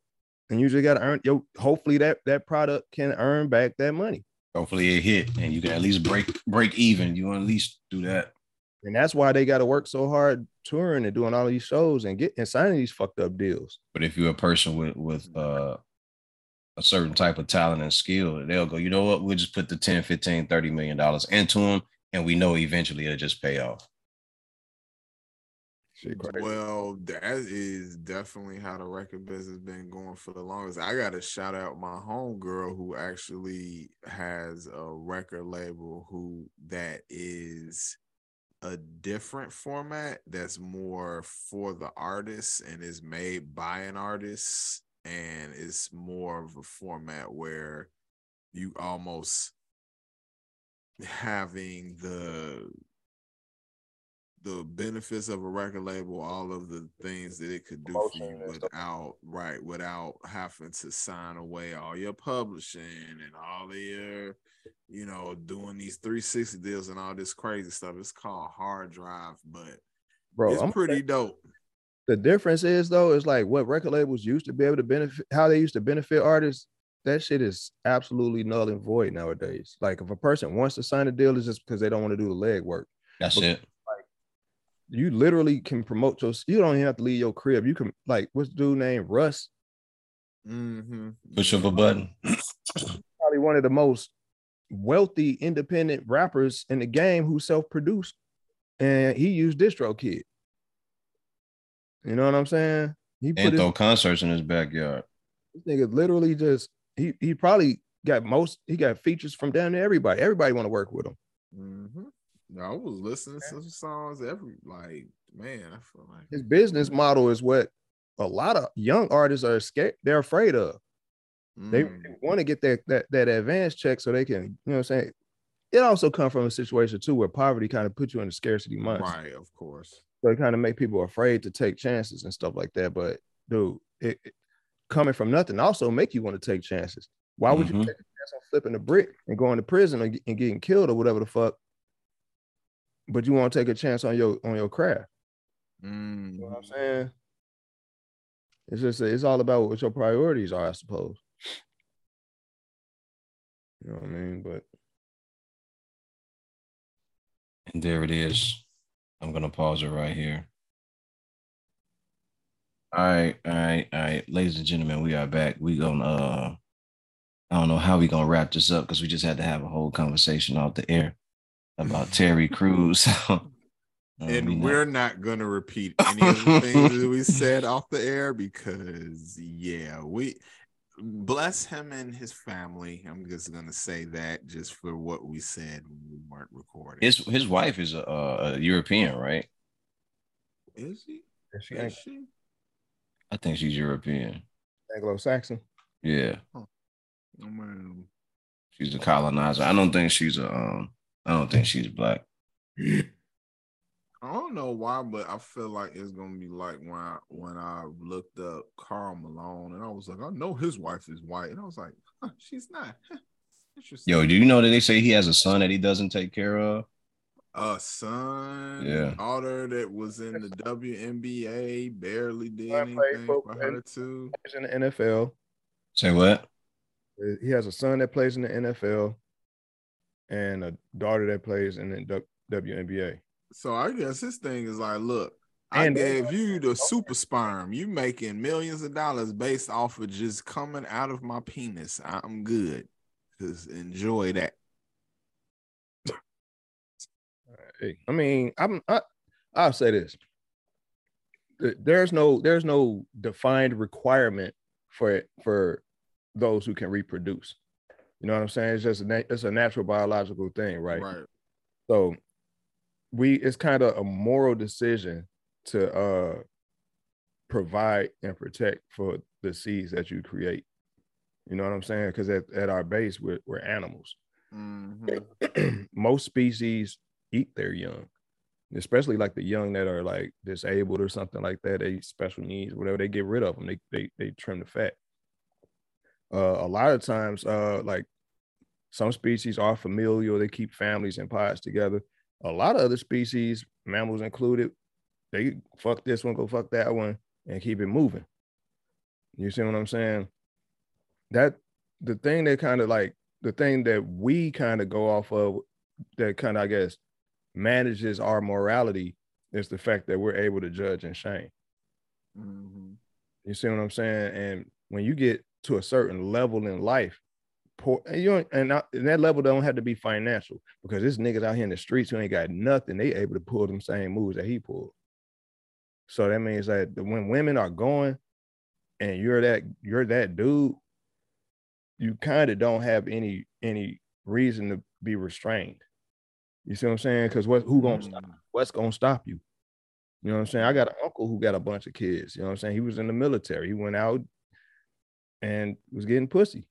And you just gotta earn your hopefully that that product can earn back that money. Hopefully it hit, and you can at least break break even. You at least do that. And that's why they gotta work so hard touring and doing all these shows and get and signing these fucked up deals. But if you're a person with with uh a certain type of talent and skill, they'll go, you know what, we'll just put the 10, 15, 30 million dollars into them, and we know eventually it'll just pay off. Well, that is definitely how the record business been going for the longest. I got to shout out my homegirl who actually has a record label who that is a different format that's more for the artists and is made by an artist and it's more of a format where you almost having the the benefits of a record label, all of the things that it could do for you Promotion and stuff. without right, without having to sign away all your publishing and all of your, you know, doing these 360 deals and all this crazy stuff. It's called hard drive, but Bro, it's I'm pretty dope. the difference is though is like what record labels used to be able to benefit how they used to benefit artists that shit is absolutely null and void nowadays like if a person wants to sign a deal it's just because they don't want to do the leg work That's But- it. Like, you literally can promote your you don't even have to leave your crib you can like what's the dude named Russ Mm-hmm. Push of a button. probably one of the most wealthy independent rappers in the game who self-produced and he used DistroKid. You know what I'm saying? He put And his, throw concerts in his backyard. this nigga literally just he he probably got most he got features from down there everybody. Everybody want to work with him. Mm-hmm. I was listening to some songs every like man. I feel like His business model is what a lot of young artists are scared, they're afraid of. They, Mm. want to get that that that advance check so they can, you know what I'm saying? It also comes from a situation too where poverty kind of puts you in a scarcity mindset. right, of course. So it kind of make people afraid to take chances and stuff like that. But dude, it, it- coming from nothing also make you want to take chances. Why would you Mhm. take a chance on flipping a brick and going to prison and, and getting killed or whatever the fuck? But you want to take a chance on your on your craft. Mm. You know what I'm saying? It's just it's all about what your priorities are, I suppose. You know what I mean? But And there it is. I'm gonna pause it right here. All right, all right, all right, ladies and gentlemen, we are back. We gonna uh I don't know how we gonna wrap this up because we just had to have a whole conversation off the air about Terry Crews. And not- we're not gonna repeat any of the things that we said off the air because yeah, we bless him and his family. I'm just gonna say that just for what we said when we weren't recording. his his wife is a, a European, right? is he? she Is she? I think she's European. Anglo-Saxon. Yeah, I mean, she's a colonizer. I don't think she's a um. I don't think she's black. I don't know why, but I feel like it's gonna be like when I when I looked up Karl Malone and I was like, I know his wife is white, and I was like, huh, she's not. Interesting. Yo, do you know that they say he has a son that he doesn't take care of? a son, Yeah. daughter that was in the WNBA, barely did Son played anything football. for her too. He's in the NFL. Say what? Uh, he has a son that plays in the NFL and a daughter that plays in the W- WNBA. So I guess his thing is like, look, I And- gave you the super sperm. You making millions of dollars based off of just coming out of my penis. I'm good. Just enjoy that. Hey, I mean, I'm I, I'll say this. There's no there's no defined requirement for it for those who can reproduce. You know what I'm saying? It's just a it's a natural biological thing, right? Right. So we it's kind of a moral decision to uh provide and protect for the seeds that you create. You know what I'm saying? Because at, at our base, we're, we're animals. Mhm. Most species eat their young, especially like the young that are like disabled or something like that. They special needs, whatever. They get rid of them. They they they trim the fat. Uh, a lot of times, uh, like some species are familial. They keep families and pods together. A lot of other species, mammals included, they fuck this one, go fuck that one, and keep it moving. You see what I'm saying? That the thing that kind of like the thing that we kind of go off of that kind of I guess manages our morality is the fact that we're able to judge and shame. Mhm. You see what I'm saying? And when you get to a certain level in life, poor and you and, and that level don't have to be financial because this niggas out here in the streets who ain't got nothing, they able to pull them same moves that he pulled. So that means that when women are going and you're that you're that dude, you kind of don't have any any reason to be restrained. You see what I'm saying? Because what who gonna stop? Mm. what's gonna stop you? You know what I'm saying? I got an uncle who got a bunch of kids. You know what I'm saying? He was in the military. He went out, and was getting pussy.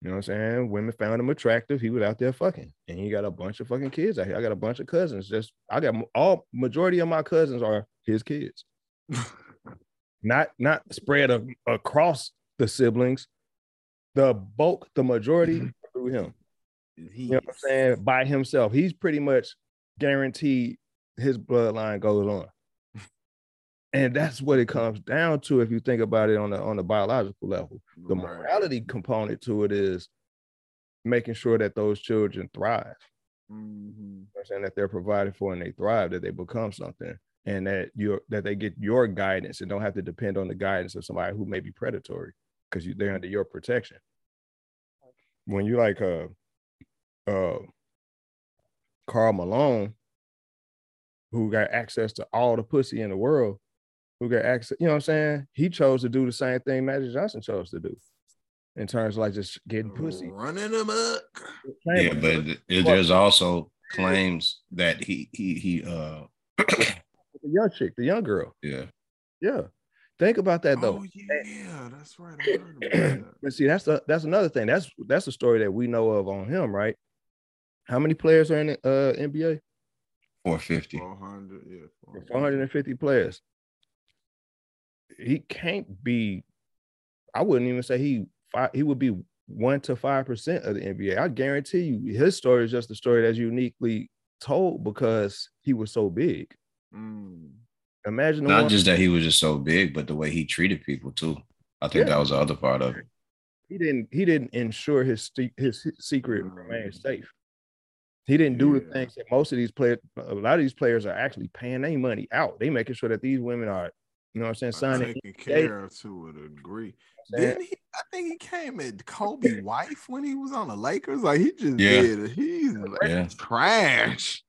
You know what I'm saying? Women found him attractive. He was out there fucking, and he got a bunch of fucking kids out here. I got a bunch of cousins. Just I got all majority of my cousins are his kids. not not spread a, across the siblings. The bulk, the majority through him. You know what I'm saying? By himself, he's pretty much guaranteed his bloodline goes on. And that's what it comes down to if you think about it on the on the biological level. The morality component to it is making sure that those children thrive. Mhm. You I'm saying that they're provided for and they thrive, that they become something, and that you're that they get your guidance and don't have to depend on the guidance of somebody who may be predatory because they're under your protection. When you like uh uh Karl Malone, who got access to all the pussy in the world, who got access, you know what I'm saying? He chose to do the same thing Magic Johnson chose to do in terms of like just getting pussy. Running them up. Yeah, but th- there's also claims that he he he uh the young chick, the young girl. yeah Yeah. Think about that though. Oh yeah, that's right. I heard about that. but see, that's the, that's another thing. That's that's a story that we know of on him, right? How many players are in the uh, NBA? 450. 400, yeah. 400. 450 players. He can't be. I wouldn't even say he. Five, he would be one to five percent of the NBA. I guarantee you, his story is just a story that's uniquely told because he was so big. Mm. Imagine the Not one- just that he was just so big, but the way he treated people too. I think Yeah. that was the other part of it. he didn't he didn't ensure his ste- his secret Mm. remained safe. He didn't do the things that most of these players, a lot of these players are actually paying their money out. They making sure that these women are, you know what I'm saying, Are signing. taken care of to a degree. saying? Didn't he? I think he came at Kobe wife when he was on the Lakers. Like he just Yeah. did. He's like, Yeah. trash.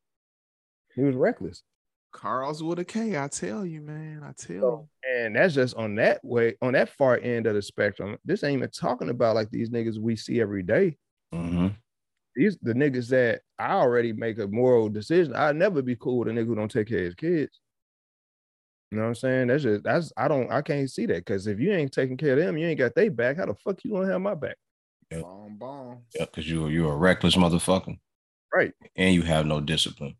He was reckless. Karl's with a K. I tell you, man. I tell So, and that's just on that way, on that far end of the spectrum. This ain't even talking about like these niggas we see every day. hmm These the niggas that I already make a moral decision. I'd never be cool with a nigga who don't take care of his kids. You know what I'm saying? That's just that's I don't I can't see that because if you ain't taking care of them, you ain't got they back. How the fuck you gonna have my back? you. Yep. Bomb, bomb. Yeah, because you you're a reckless motherfucker. Right. And you have no discipline.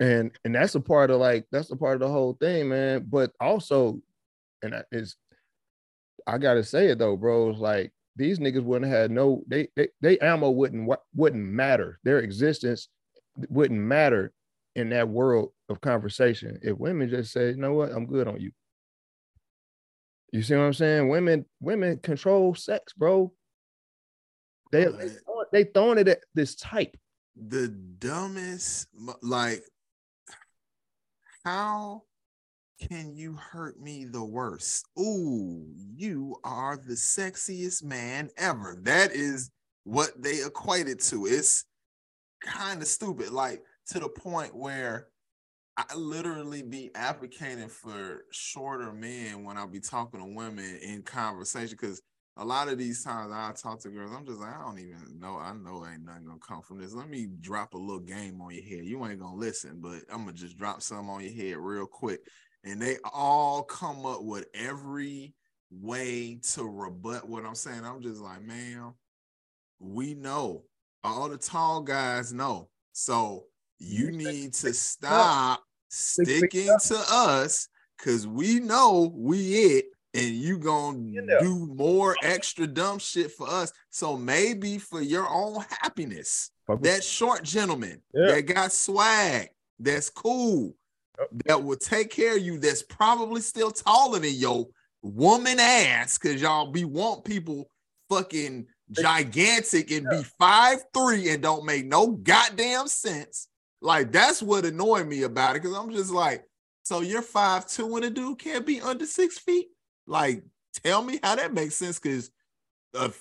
And and that's a part of like that's a part of the whole thing, man. But also, and I- it's I gotta say it though, bro. It's like these niggas wouldn't have had no they they, they ammo wouldn't wouldn't matter. Their existence wouldn't matter in that world of conversation if women just say, you know what, I'm good on you. You see what I'm saying? Women women control sex, bro. They they, throwing- they throwing it at this type. The dumbest, like, how can you hurt me the worst? Ooh, you are the sexiest man ever. That is what they equated to. It's kind of stupid, like to the point where I literally be advocating for shorter men when I be talking to women in conversation because a lot of these times I talk to girls, I'm just like, I don't even know. I know ain't nothing gonna come from this. Let me drop a little game on your head. You ain't gonna listen, but I'm gonna just drop some on your head real quick. And they all come up with every way to rebut what I'm saying. I'm just like, man, we know. All the tall guys know. So you need to stop Stick- stick sticking to us because we know we it and you gonna You know. do more extra dumb shit for us. So maybe for your own happiness, that short gentleman Yeah. that got swag, that's cool, Yep. that will take care of you, that's probably still taller than your woman ass, because y'all be want people fucking gigantic and be five three and don't make no goddamn sense. Like that's what annoyed me about it, because I'm just like, so you're five two and a dude can't be under six feet? Like, tell me how that makes sense, because a,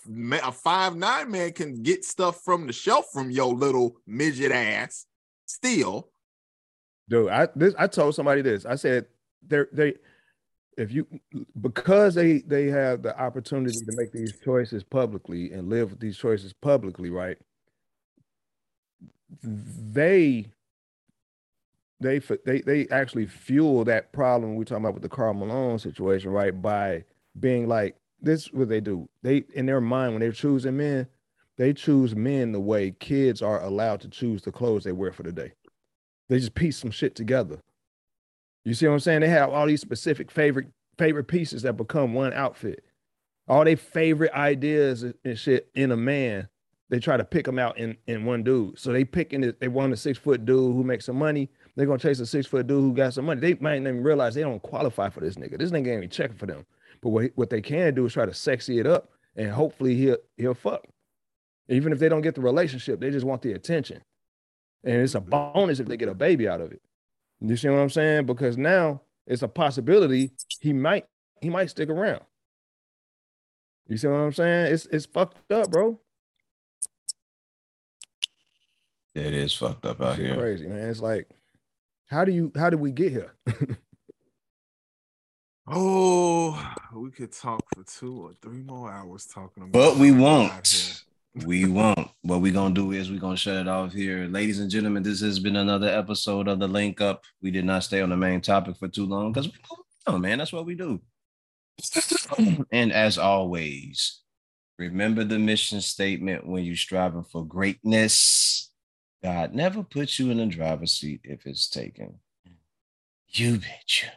a five nine man can get stuff from the shelf from your little midget ass still. dude i this i told somebody this i said they're they if you because they they have the opportunity to make these choices publicly and live with these choices publicly right they they they they actually fuel that problem we're talking about with the Karl Malone situation, right? By being like this is what they do. They in their mind when they're choosing men, they choose men the way kids are allowed to choose the clothes they wear for the day. They just piece some shit together. You see what I'm saying? They have all these specific favorite favorite pieces that become one outfit. All their favorite ideas and shit in a man, they try to pick them out in, in one dude. So they picking it, they want a six foot dude who makes some money. They're gonna chase a six foot dude who got some money. They might not even realize they don't qualify for this nigga. This nigga ain't even checking for them. But what, what they can do is try to sexy it up and hopefully he'll he'll fuck. Even if they don't get the relationship, they just want the attention. And it's a bonus if they get a baby out of it. You see what I'm saying? Because now it's a possibility he might he might stick around. You see what I'm saying? It's it's fucked up, bro. It is fucked up out Shit here. crazy, man. It's like, how do you how did we get here? Oh, we could talk for two or three more hours talking about But we won't. We won't. What we're gonna do is we're gonna shut it off here. Ladies and gentlemen, this has been another episode of the link up. We did not stay on the main topic for too long because we oh man, that's what we do. and as always, remember the mission statement when you're striving for greatness. God never puts you in the driver's seat if it's taken. You betcha.